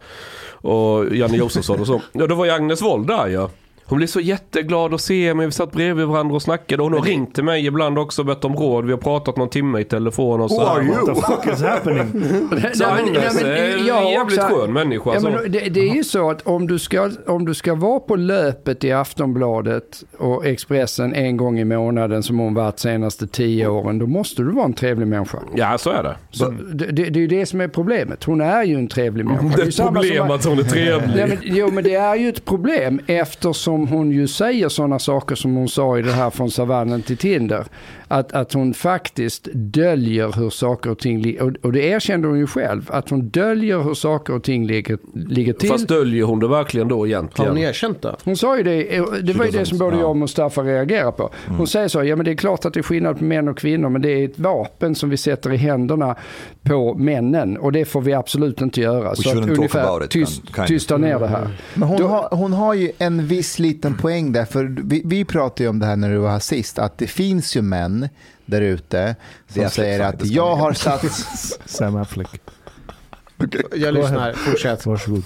Och Janne Josefsson och så. Ja, då var ju Agnes Wold där ja. Hon blev så jätteglad att se mig. Vi satt bredvid varandra och snackade. Hon har ringt till mig ibland också och bett om råd. Vi har pratat någon timme i telefon och så. här. What the fuck is happening? Så Agnes är en jävligt skön människa. Ja, men det, det är ju så att om du, ska, om du ska vara på löpet i Aftonbladet och Expressen en gång i månaden som hon varit senaste tio åren, då måste du vara en trevlig människa. Ja, så är det. Så det, det, det är ju det som är problemet. Hon är ju en trevlig människa. Det är ett problem att hon är trevlig. Nej, men, jo, men det är ju ett problem eftersom om hon ju säger sådana saker som hon sa i det här från savannen till Tinder. Att, att hon faktiskt döljer hur saker och ting. Och, och det erkände hon ju själv. Att hon döljer hur saker och ting ligger, ligger till. Fast döljer hon det verkligen då Har egentligen? hon erkänt det? Hon sa ju det, det var ju det som både jag och Mustafa reagerade på. Mm. Hon säger så, ja men det är klart att det är skillnad på män och kvinnor, men det är ett vapen som vi sätter i händerna på männen och det får vi absolut inte göra. Så att ungefär it, tyst, kind of. tysta ner det här. Men hon, Då- har, hon har ju en viss liten poäng där, för vi, vi pratade ju om det här när du var här sist, att det finns ju män där ute som är säger att jag har jag- satt, Sam Affleck. Jag lyssnar, fortsätt. Varsågod.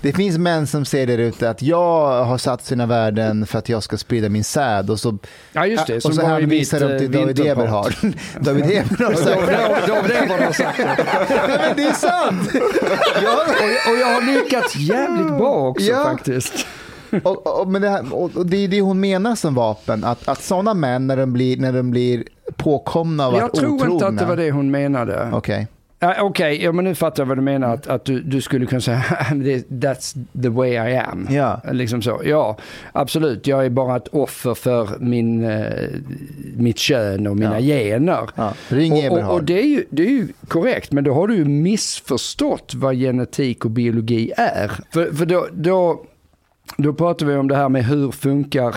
det finns män som säger där ute att jag har satt sina värden för att jag ska sprida min säd och så, Ja just det, och så hänvisar de till eh, David. Eberhard. David Eberhard har sagt det. David Eberhard har sagt det. Nej, men det är sant! Ja, Och, och jag har lyckats jävligt bra också Ja. faktiskt. Och, och, men det, här, och, det är det hon menar som vapen, att, att sådana män när de blir, när de blir påkomna av Jag att tror otrogna. inte att det var det hon menade. Okej. Ja, Okej, ja, men nu fattar jag vad du menar. Att, att du, du skulle kunna säga "Det- that's the way I am. Ja. Liksom så. Ja, absolut. Jag är bara ett offer för min, eh, mitt kön och mina Ja. gener. Ja. Ring Och, och, och det, är ju, det är ju korrekt, men då har du ju missförstått vad genetik och biologi är. För, för då, då, då pratar vi om det här med hur funkar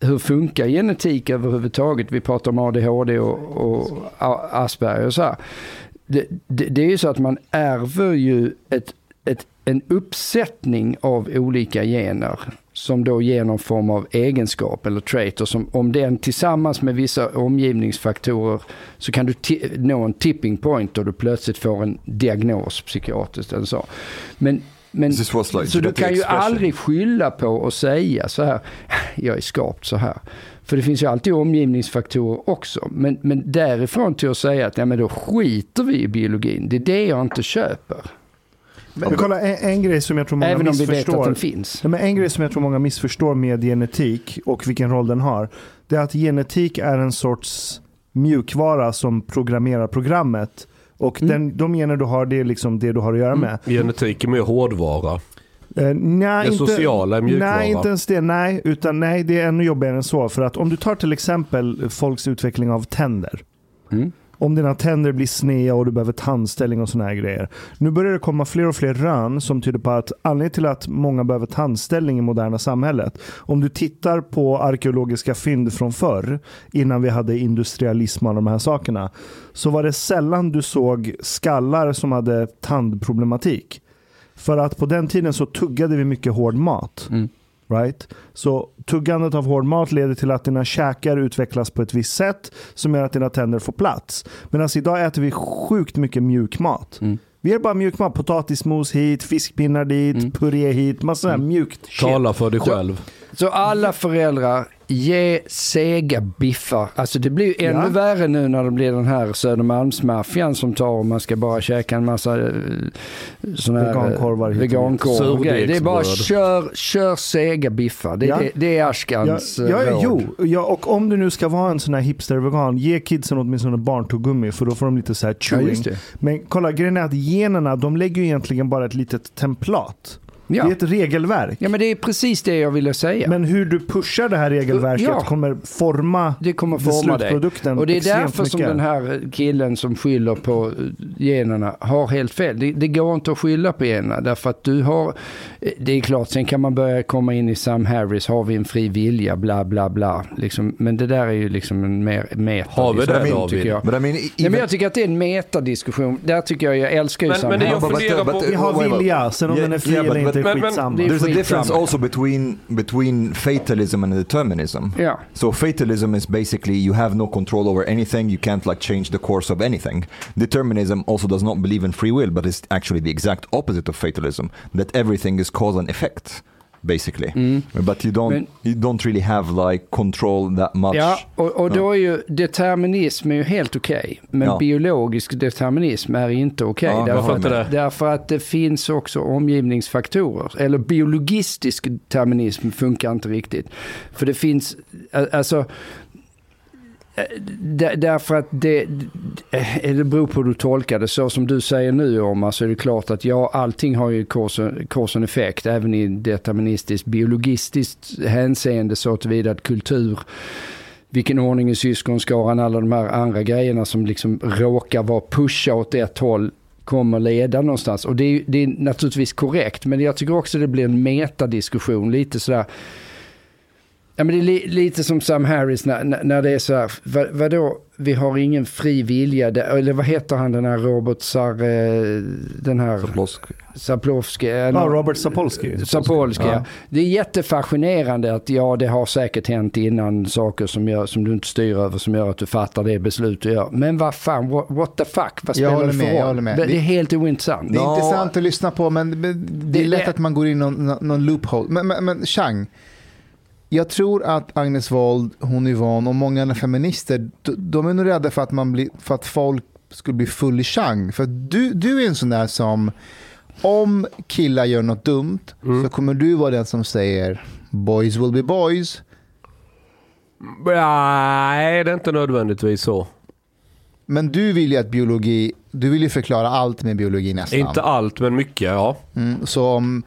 hur funkar genetik överhuvudtaget? Vi pratar om ADHD och, och Asperger och så här. Det, det, det är ju så att man ärver ju ett, ett, en uppsättning av olika gener som då ger någon form av egenskap eller trait och som om den tillsammans med vissa omgivningsfaktorer så kan du nå en tipping point och du plötsligt får en diagnos psykiatriskt eller så. Men, men This was like så du kan ju expression. aldrig skylla på och säga så här, jag är skapt så här. För det finns ju alltid omgivningsfaktorer också. Men, men därifrån till att säga att ja, men då skiter vi i biologin, det är det jag inte köper. Men kolla, en, en grej som jag tror många Även om vi vet att den finns. Nej, men en grej som jag tror många missförstår med genetik och vilken roll den har. Det är att genetik är en sorts mjukvara som programmerar programmet. Och Mm. den, de gener du har, det är liksom det du har att göra med. Genetik är mer hårdvara. Eh, nej, Det inte, sociala är mjukvara. Nej, inte ens det. Nej, utan nej, det är ännu jobbigare än så. För att om du tar till exempel folks utveckling av tänder. Mm. Om dina tänder blir sneda och du behöver tandställning och såna här grejer. Nu börjar det komma fler och fler rön som tyder på att anledningen till att många behöver tandställning i moderna samhället. Om du tittar på arkeologiska fynd från förr, innan vi hade industrialism och de här sakerna, så var det sällan du såg skallar som hade tandproblematik. För att på den tiden så tuggade vi mycket hård mat. Mm. Right? Så tuggandet av hård mat leder till att dina käkar utvecklas på ett visst sätt som gör att dina tänder får plats. Medan idag äter vi sjukt mycket mjuk mat. Mm. Vi är bara mjuk mat. Potatismos hit, fiskpinnar dit, Mm. puré hit. Massa här mjukt shit. Tala för dig själv. Så alla föräldrar, ge sega biffar. Alltså det blir ju ännu Ja. värre nu när det blir den här Södermalmsmaffian som tar och man ska bara käka en massa eh, såna här eh, Vegankorvar dit. vegankorvar. Det är bara kör, kör sega biffar. Det, Ja. det, det är Ja, Ashkans ja, eh, råd. jo, ja, och om du nu ska vara en sån här hipster-vegan, ge kidsen åtminstone barntuggummi för då får de lite så här Ja, chewing. Men kolla, grejen är att generna, de lägger ju egentligen bara ett litet templat. Det Ja. är ett regelverk. ja, men det är precis det jag ville säga. Men hur du pushar det här regelverket Ja. kommer forma Det kommer forma dig. slutprodukten Och det är därför som mycket. den här killen som skyller på generna har helt fel. Det, det går inte att skylla på generna därför att du har, det är klart, sen kan man börja komma in i Sam Harris, har vi en fri vilja, bla bla bla. Liksom, men det där är ju liksom en mer meta Har vi det, David? tycker jag. But I mean, e- Nej, men jag tycker att det är en metadiskussion. Där tycker jag, jag älskar ju Men- Sam men det Harris. jag funderar på- Vi har vilja, sen om den är fri eller inte är men- men- skitsamma. det there's a difference also between between fatalism and determinism. Ja. So fatalism is basically you have no control over anything. You can't like change the course of anything. Determinism also does not believe in free will, but it's actually the exact opposite of fatalism. That everything is cause and effect, basically. But you don't Men- you don't really have like control that much. Ja, och, och då är ju determinism är ju helt okej. men Ja. biologisk determinism är inte okej. Ja, därför, att, därför att det finns också omgivningsfaktorer. Eller biologistisk determinism funkar inte riktigt. För det finns, alltså, Eh, därför att det, eh, det- beror på hur du tolkar det. Så som du säger nu om så är det klart att ja, allting har ju kors och effekt. Även i deterministiskt, biologistiskt hänseende så tillvida att kultur vilken ordning i syskonskaran, alla de här andra grejerna som liksom råkar vara pusha åt ett håll kommer leda någonstans. Och det är, det är naturligtvis korrekt, men jag tycker också det blir en metadiskussion, lite sådär Ja, men det är li, lite som Sam Harris när, när, det är så här, vad, vadå, vi har ingen fri vilja, eller vad heter han den här Robert Sar, eh, den här Zapolsky. Sapolsky? eh, Ja, Robert Sapolsky. Sapolsky, Ja. ja. Det är jättefascinerande att ja, det har säkert hänt innan saker som, gör, som du inte styr över som gör att du fattar det beslut du gör. Men vad fan, what, what the fuck, vad spelar håller det för med, jag roll? håller med. Det, det är helt ointressant. Det är Ja. intressant att lyssna på, men det är lätt det- att man går in någon- någon loophole. Men, men, men Chang, jag tror att Agnes Wold, hon Yvonne och många andra feminister, de, är nog rädda för att, man blir, för att folk skulle bli full i Chang. För du, du är en sån där som, om killar gör något dumt, så kommer du vara den som säger boys will be boys. Nej, det är inte nödvändigtvis så. Men du vill ju att biologi, du vill ju förklara allt med biologi nästan. Inte allt, men mycket, ja. Mm, så om,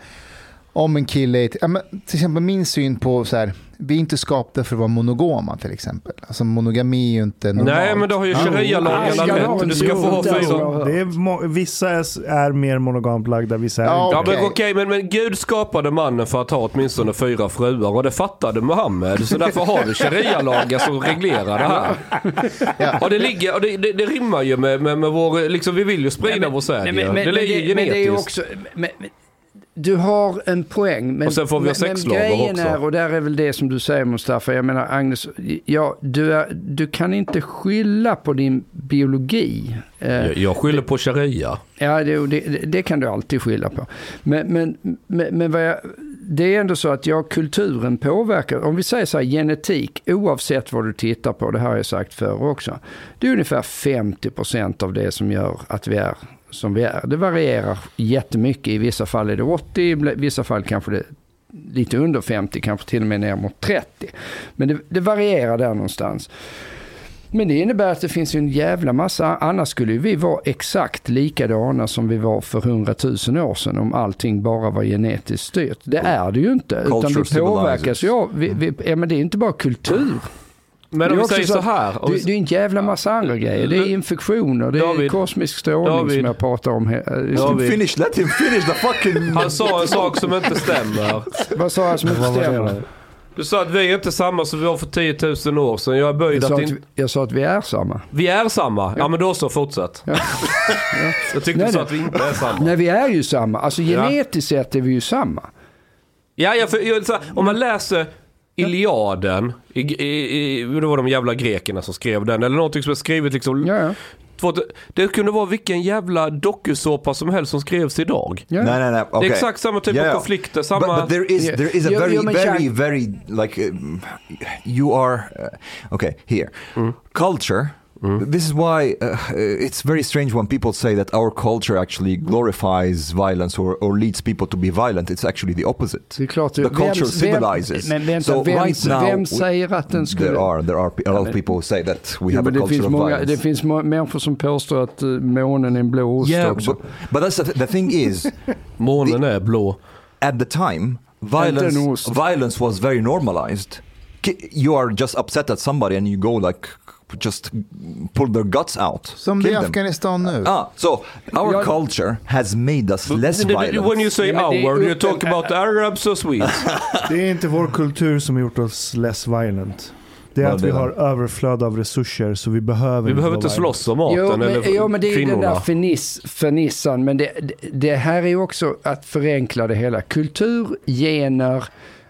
om en kille, är- ja, men till exempel min syn på så här, vi är inte skapade för att vara monogama till exempel. Alltså monogami är ju inte normalt. Nej, men det har ju Ah, sharia-lagarna ska ha en rätt. Du ska få ha fyra. Det är vissa är, mer monogamt lagda, vissa är Ja, inte. Ja men Okej. okej, men, men Gud skapade mannen för att ha åtminstone fyra fruar och det fattade Muhammed. Så därför har vi sharia-lagar som reglerar det här. Ja. Och det, ligger, och det, det, det rimmar ju med, med, med vår, liksom vi vill ju sprida vår säd Nej, ju. men, men, Det men, ligger det, men det är ju genetiskt. också... Men, men, du har en poäng. Men, Och sen får vi men, men sexslavar grejen också. är, och där är väl det som du säger Mustafa, jag menar Agnes, ja, du, är, du kan inte skylla på din biologi. Eh, Jag, jag skyller på sharia. Ja, det, det, det kan du alltid skylla på. Men, men, men, men jag, det är ändå så att ja, kulturen påverkar. Om vi säger så här, genetik, oavsett vad du tittar på, det här har jag sagt förr också. Det är ungefär 50% av det som gör att vi är som vi är. Det varierar jättemycket. I vissa fall är det 80, i vissa fall kanske det är lite under 50, kanske till och med ner mot 30. Men det, det varierar där någonstans. Men det innebär att det finns ju en jävla massa, annars skulle vi vara exakt likadana som vi var för hundratusen år sedan om allting bara var genetiskt styrt. Det är det ju inte. Utan vi påverkas ju vi, vi, ja, men det är inte bara kultur. Men Det är om vi också säger så så här. Det, det är en jävla massa andra grejer. Det är infektioner, det är David. kosmisk strålning David. som jag pratar om. him David. finish, let him finish the fucking... Han sa en sak som inte stämmer. Vad sa jag som inte stämmer? Du sa att vi är inte samma som vi var för 10 000 år sedan. Jag är böjd Jag sa, att, att, vi- jag sa att vi är samma. vi är samma. Ja men då så, fortsätt. Ja. Jag tyckte Nej, du sa att vi inte är samma. Nej, vi är ju samma. Alltså Ja. genetiskt sett är vi ju samma. Ja, ja för, jag, så här, om man läser Iliaden, i, i, i, det var de jävla grekerna som skrev den, eller någonting som är skrivet liksom. Ja, ja. Det kunde vara vilken jävla dokusåpa som helst som skrevs idag. ja. Nej, nej, nej. Det Okay. är exakt samma typ Yeah. av konflikter, But, samma... but there is Yeah. there is a Jo, very jo, men very very like um, you are uh, okay here culture. This is why uh, it's very strange when people say that our culture actually glorifies violence or, or leads people to be violent. It's actually the opposite. Det är klart. The culture civilizes. men vänta, So vem, right now, vem we- säger att den skulle... There are there are a lot of people who say that we Jo, have a culture finns of många, violence. det finns människor som påstår att uh, månen är en blå ost yeah, också. but, but that's the, the thing is, Månen är blå. at the time, violence violence was very normalized. You are just upset at somebody and you go like just pull their guts out. Som det är i. Afghanistan nu. Ah, so our Ja. culture has made us less When violent. you say är our, you talk about Arabs or Swedes. Det är inte vår kultur som har gjort oss less violent. Det är att vi har överflöd av resurser så vi behöver Vi behöver inte slåss om maten Jo, men, eller jo, men det är ju den kvinnorna. där finiss, fernissan. Men det, det, det här är ju också att förenkla det hela. Kultur, gener,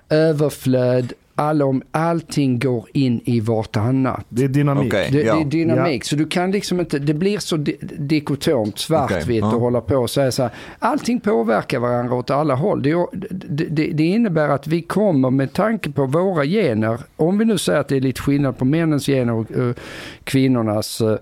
överflöd, allom, allting går in i vartannat. Det är dynamik. Okej. Det, Ja. det är dynamik, så du kan liksom inte, det blir så di dikotomt, svartvitt ja. och hålla på och säga så här. Allting påverkar varandra åt alla håll. Det, det, det, det innebär att vi kommer med tanke på våra gener, om vi nu säger att det är lite skillnad på männens gener och eh, kvinnornas eh,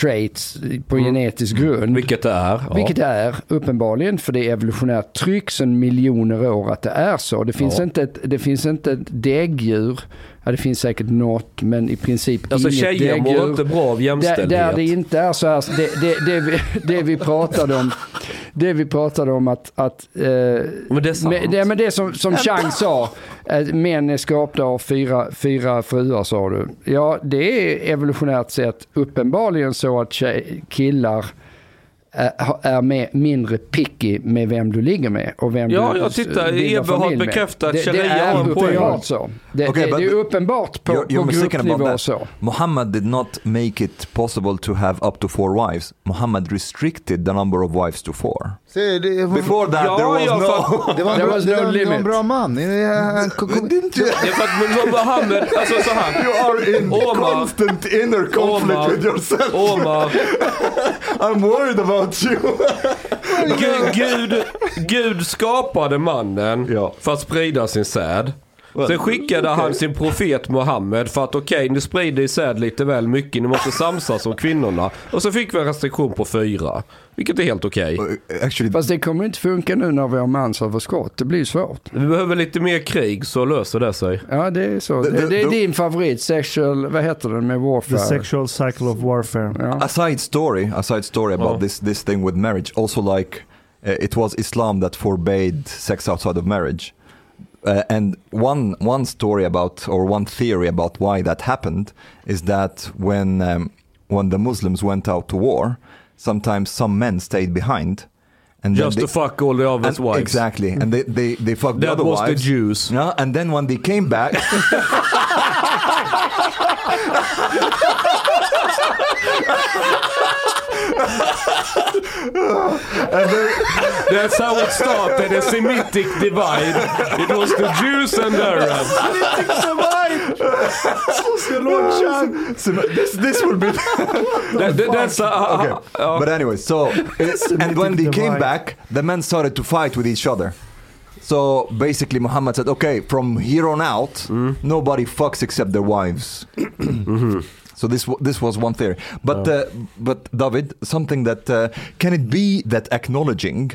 traits på genetisk grund. Vilket det är. Ja. Vilket det är uppenbarligen, för det är evolutionärt tryck sedan miljoner år att det är så. Det finns, Ja. inte, ett, det finns inte ett däggdjur, ja, det finns säkert något, men i princip Alltså inget tjejer mår inte bra av Där, jämställdhet. där det inte är så här, det, det, det, vi, det vi pratade om, det vi pratade om att, att eh, Men det är sant. men det, men det som, som Chang sa, att män är skapta av fyra, fyra fruar sa du. Ja, det är evolutionärt sett uppenbarligen så att tjej, killar är, är med, mindre picky med vem du ligger med och vem Ja, du jag tittar. bildar Eberhard familj med. bekräftar att det, det Sharia har en poäng. så. Det, Okay, det, det är uppenbart på, You're, you're på mistaken about gruppnivå that. så. Muhammad did not make it possible to have up to four wives. Muhammad restricted the number of wives to four. Se, det, Before that Ja, there was ja, no... det var en There bra, was det no var, det var en bra man. Han kom- för att men Mohammed, alltså så här. You are in Omar. constant inner conflict Omar. with yourself. Omar, I'm worried about you. Gud, Gud, Gud skapade mannen Ja. för att sprida sin säd. Sen skickade han sin profet Mohammed för att okej, ni sprider i säd lite väl mycket, ni måste samsas om kvinnorna. Och så fick vi en restriktion på fyra, vilket är helt okej. Actually, Fast det kommer inte funka nu när vi har mansöverskott. Det blir svårt. Vi behöver lite mer krig så löser det sig. Ja, det är så. Det- Det, det- är då- din favorit, sexual, vad heter den med The warfare? sexual cycle of warfare. Ja. a side story, a side story about Oh. this this thing with marriage. Also, like uh, it was Islam that forbade sex outside of marriage. Uh, and one one story about or one theory about why that happened is that when um, when the Muslims went out to war, sometimes some men stayed behind, and Just then to fuck all the they, others' and- wives. exactly, and they they they fucked the That other was the. Jews. Yeah, and then when they came back, That's how it started, a Semitic divide. It was the Jews and the Arabs. so this this would be That, that, that's a, uh, uh, okay. ja. But anyway, so and when they came back, the men started to fight with each other. So basically, Muhammad said, "Okay, from here on out, mm. nobody fucks except their wives." Mm-hmm. So this this was one theory, but uh, but David, something that uh, can it be that acknowledging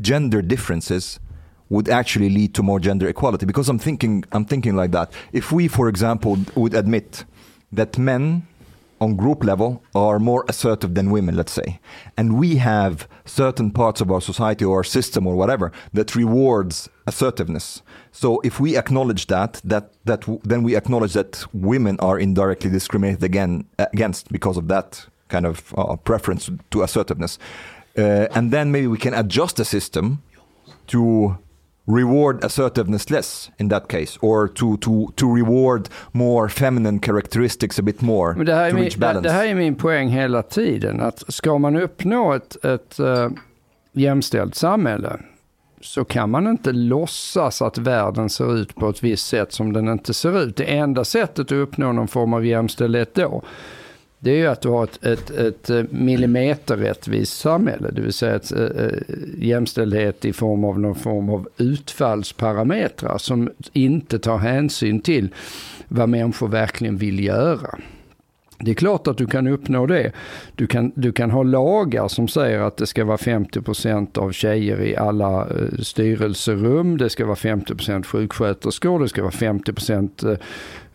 gender differences would actually lead to more gender equality? Because I'm thinking I'm thinking like that. If we, for example, would admit that men on group level are more assertive than women, let's say. And we have certain parts of our society or our system or whatever that rewards assertiveness. So if we acknowledge that, that, that then we acknowledge that women are indirectly discriminated again against because of that kind of uh, preference to assertiveness. Uh, and then maybe we can adjust the system to reward assertiveness less in that case or to, to, to reward more feminine characteristics a bit more Men det, här är to min, reach balance. det här är min poäng hela tiden. Att ska man uppnå ett, ett uh, jämställt samhälle så kan man inte låtsas att världen ser ut på ett visst sätt som den inte ser ut. Det enda sättet att uppnå någon form av jämställdhet då, det är ju att du har ett, ett, ett eh, millimeterrättvist samhälle, det vill säga ett, äh, jämställdhet i form av någon form av utfallsparametrar som inte tar hänsyn till vad människor verkligen vill göra. Det är klart att du kan uppnå det. Du kan, du kan ha lagar som säger att det ska vara 50% av tjejer i alla styrelserum, det ska vara 50% sjuksköterskor, det ska vara 50%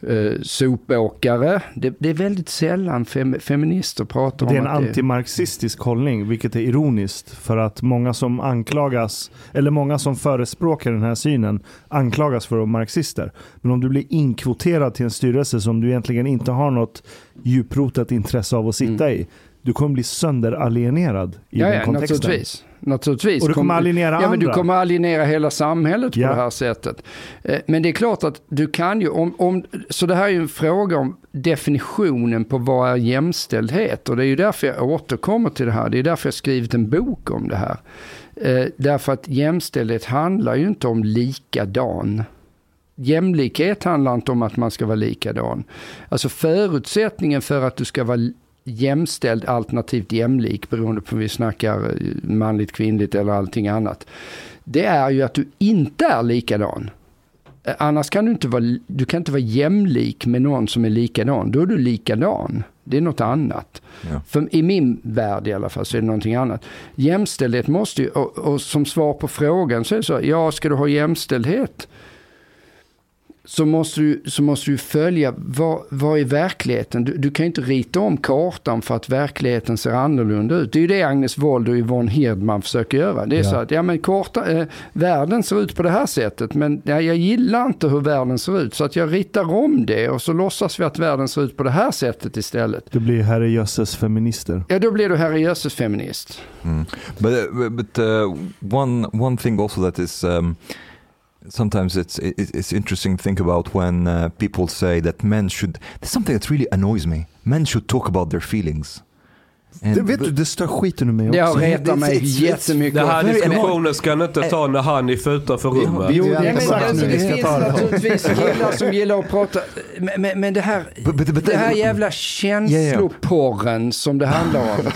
eh, sopåkare. Det, det är väldigt sällan fem, feminister pratar Det är om en det antimarxistisk hållning, vilket är ironiskt. För att många som anklagas, eller många som förespråkar den här synen, anklagas för att vara marxister. Men om du blir inkvoterad till en styrelse som du egentligen inte har något djuprotat intresse av att sitta i, du kommer bli sönderalienerad i. Ja, den ja kontexten. naturligtvis. Naturligtvis. Och du kommer alienera ja, men Du kommer alienera hela samhället på Ja. det här sättet. Eh, Men det är klart att du kan ju, om, om, så det här är ju en fråga om definitionen på vad är jämställdhet. Och det är ju därför jag återkommer till det här. Det är därför jag skrivit en bok om det här. Eh, Därför att jämställdhet handlar ju inte om likadan. Jämlikhet handlar inte om att man ska vara likadan. Alltså förutsättningen för att du ska vara jämställd alternativt jämlik beroende på om vi snackar eh, manligt, kvinnligt eller allting annat. Det är ju att du inte är likadan. Eh, Annars kan du inte vara, du kan inte vara jämlik med någon som är likadan. Då är du likadan. Det är något annat. Ja. För I min värld i alla fall så är det någonting annat. Jämställdhet måste ju, och, och som svar på frågan så är det så, ja ska du ha jämställdhet så måste du, så måste du följa vad, vad är verkligheten. Du, du kan ju inte rita om kartan för att verkligheten ser annorlunda ut. Det är ju det Agnes Wold och Yvonne Hirdman försöker göra. Det är Ja. så att ja, men karta, eh, världen ser ut på det här sättet men ja, jag gillar inte hur världen ser ut så att jag ritar om det och så låtsas vi att världen ser ut på det här sättet istället. Du blir herrejösses feminister. Ja, då blir du herrejösses feminist. But uh, but uh, one one thing also that is um, sometimes it's it, it's interesting to think about when uh, people say that men should. There's something that really annoys me. Men should talk about their feelings. And Det, vet but- du, det stör skiten ur mig också. har retat mig it's- it's- jättemycket. Den här diskussionen ska ni inte ta när han är utanför rummet. Jo, det är exakt alltså, nu det vi ska finns ta det. naturligtvis killar som gillar att prata. Men, men, men det här, But- but- but- det här jävla känsloporren som det handlar om.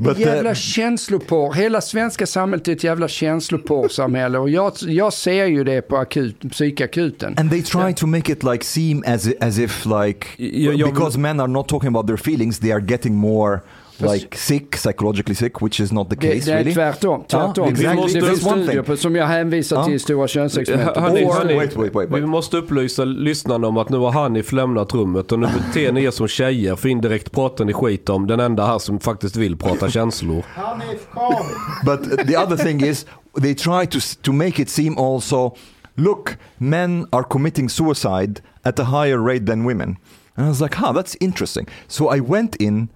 But, uh, jävla känsloporr. Hela svenska samhället är ett jävla känsloporrsamhälle. Och jag, jag ser ju det på akut, psykakuten. And they try to make it like seem as as if like Jag- jag- because men are not talking about their feelings, they are getting more like sick, psychologically sick, which is not the Det, case det är really. tvärtom. tvärtom. Ja, exactly. Det That's finns one studier på, som jag hänvisar Ja. till Stora könsexperimentet. Hörni, Or- hörni, wait, wait, wait, wait. Vi måste upplysa lyssnarna om att nu har Hanif lämnat rummet och nu beter ni er som tjejer för indirekt pratar ni skit om den enda här som faktiskt vill prata känslor. But the other thing is, they try to to make it seem also, look, men are committing suicide at a higher rate than women. And I was like, huh, that's interesting. So I went in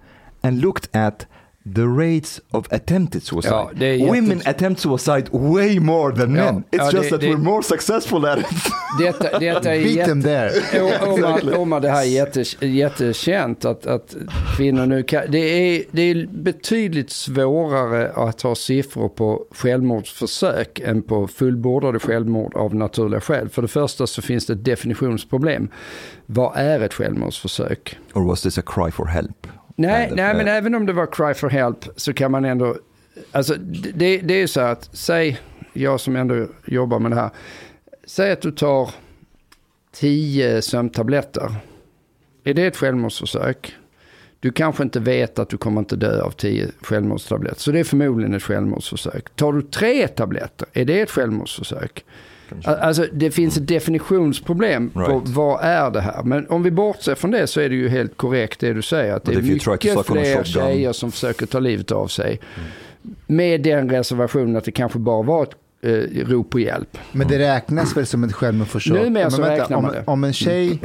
and looked at the rates of attempted suicide. Ja, Women attempt suicide way more than Ja, men. It's ja, just det- that det- we're more successful at it. Detta, detta är Beat jätte... them there. O- Omar, Omar, det här är jätte, jättekänt att, att kvinnor nu kan, det är, det är betydligt svårare att ha siffror på självmordsförsök än på fullbordade självmord av naturliga skäl. För det första så finns det ett definitionsproblem. Vad är ett självmordsförsök? or was this a cry for help? Nej, nej men även om det var cry for help så kan man ändå, alltså det, det är ju så här att, säg, jag som ändå jobbar med det här, säg att du tar tio sömntabletter. Är det ett självmordsförsök? Du kanske inte vet att du kommer inte dö av tio självmordstabletter, så det är förmodligen ett självmordsförsök. Tar du tre tabletter, är det ett självmordsförsök? Kanske. Alltså det finns ett definitionsproblem på Right. vad är det här. Men om vi bortser från det så är det ju helt korrekt det du säger. Att det är mycket fler tjejer som försöker ta livet av sig. Med den reservationen att det kanske bara var ett eh, rop på hjälp. Men det räknas väl som ett självmordsförsök? Numera så vänta, räknar om, man det. om en tjej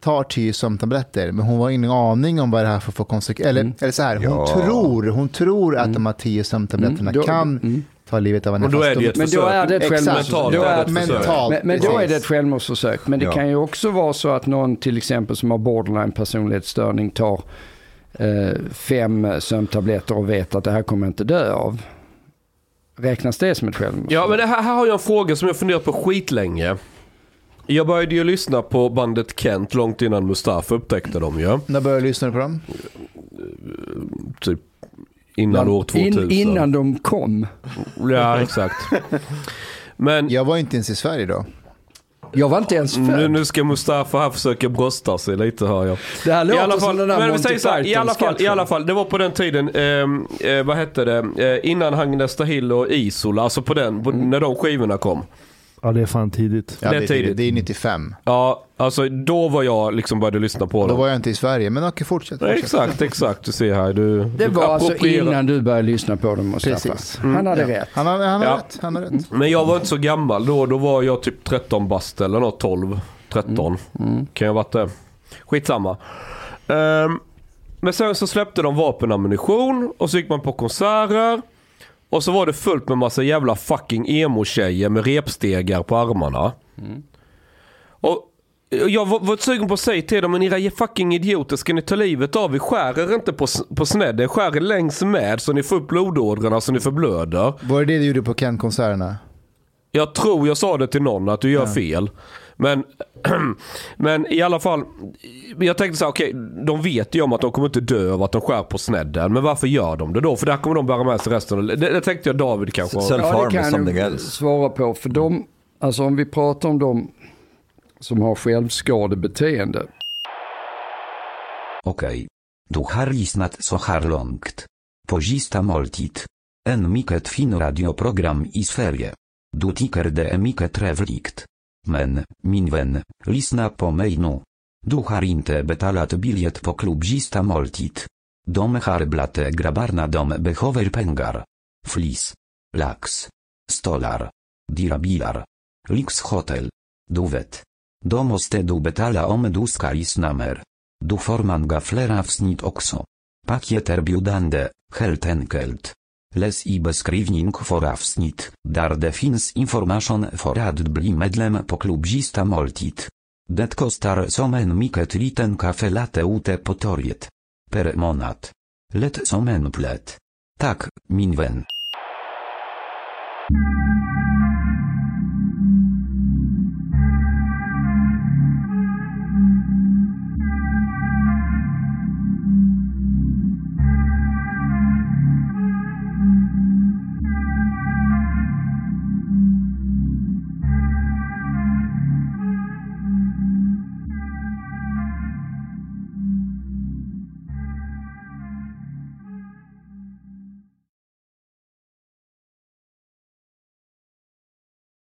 tar tio sömntabletter, men hon har ingen aning om vad det här får för konsekvenser. Eller, eller så här, hon Ja. tror, hon tror att de här tio sömntabletterna Mm, kan mm. Ta livet av. Men då är det ett Men då försök. är det ett Exakt. självmordsförsök. Mentalt ett mentalt. Men, men då är det ett självmordsförsök. Men det Ja. kan ju också vara så att någon till exempel som har borderline personlighetsstörning tar eh, fem sömntabletter och vet att det här kommer jag inte dö av. Räknas det som ett självmordsförsök? Ja, men det här, här har jag en fråga som jag funderat på skitlänge. Jag började ju lyssna på bandet Kent långt innan Mustafa upptäckte dem ju. När började du lyssna på dem? Typ innan år 2000. In, innan de kom. Ja, exakt. Men Jag var inte ens i Sverige då. Jag var inte ens nu, född. nu ska Mustafa här försöka brösta sig lite hör jag. Det här I låter alla fall, som den där men vi Monty säger så här, i alla, fall, i alla fall, det var på den tiden, ehm, eh, vad hette det, eh, innan Hagnesta Hill och Isola, alltså på den, på, Mm. när de skivorna kom. Ja, det är fan tidigt. Ja, Det är tidigt. det är 95. Ja, alltså då var jag liksom började lyssna på Då dem. var jag inte i Sverige, men okej, fortsätt. Fortsätt. exakt, exakt. Du ser här. Du, Det du var alltså innan du började lyssna på dem Mustafa. Precis. Han hade Ja. rätt. Han har, han har Ja. rätt. Han har rätt. Men jag var inte så gammal då. Då var jag typ 13 bast eller något, 12, 13. Mm. Kan jag ha varit det. Skitsamma. Um, men sen så släppte de vapenammunition och så gick man på konserter. Och så var det fullt med massa jävla fucking emo-tjejer med repstegar på armarna. Och jag var, var sugen på att säga till dem, men era fucking idioter, ska ni ta livet av er? Skär er inte på, på snedden, skär er längs med så ni får upp blodådrorna så ni förblöder. Var det det du gjorde på Ken-konserterna? Jag tror jag sa det till någon att du gör fel. Men, men i alla fall, jag tänkte så här, okej, de vet ju om att de kommer inte dö av att de skär på snedden. Men varför gör de det då? För där kommer de bära med sig resten. av- Det, det tänkte jag David kanske. Ja, det kan something jag else. svara på. För de, alltså om vi pratar om de som har självskadebeteende. Okej. Du har lyssnat så här långt. Pozista måltid. En mycket fin radioprogram i Sverige. Du tycker det är mycket trevligt. Men, min vän, lyssna på mig nu. Du har inte betalat biljett på klubzista måltid. De har grabarna grabbarna de behöver pengar. Flis. Lax. Stolar. Dirabilar. Lyxhotel. Du vet. Domostedu måste du betala om du ska lyssna mer. Du får gaflera wsnit avsnitt också. biudande, heltenkelt. Les. Läs i beskrivning för avsnitt, där det finns information för att bli medlem på klubbista måltid. Det kostar som en mycket liten kaffe latte ute på torget. Per månad. Lätt som en plätt. Tak, min vän.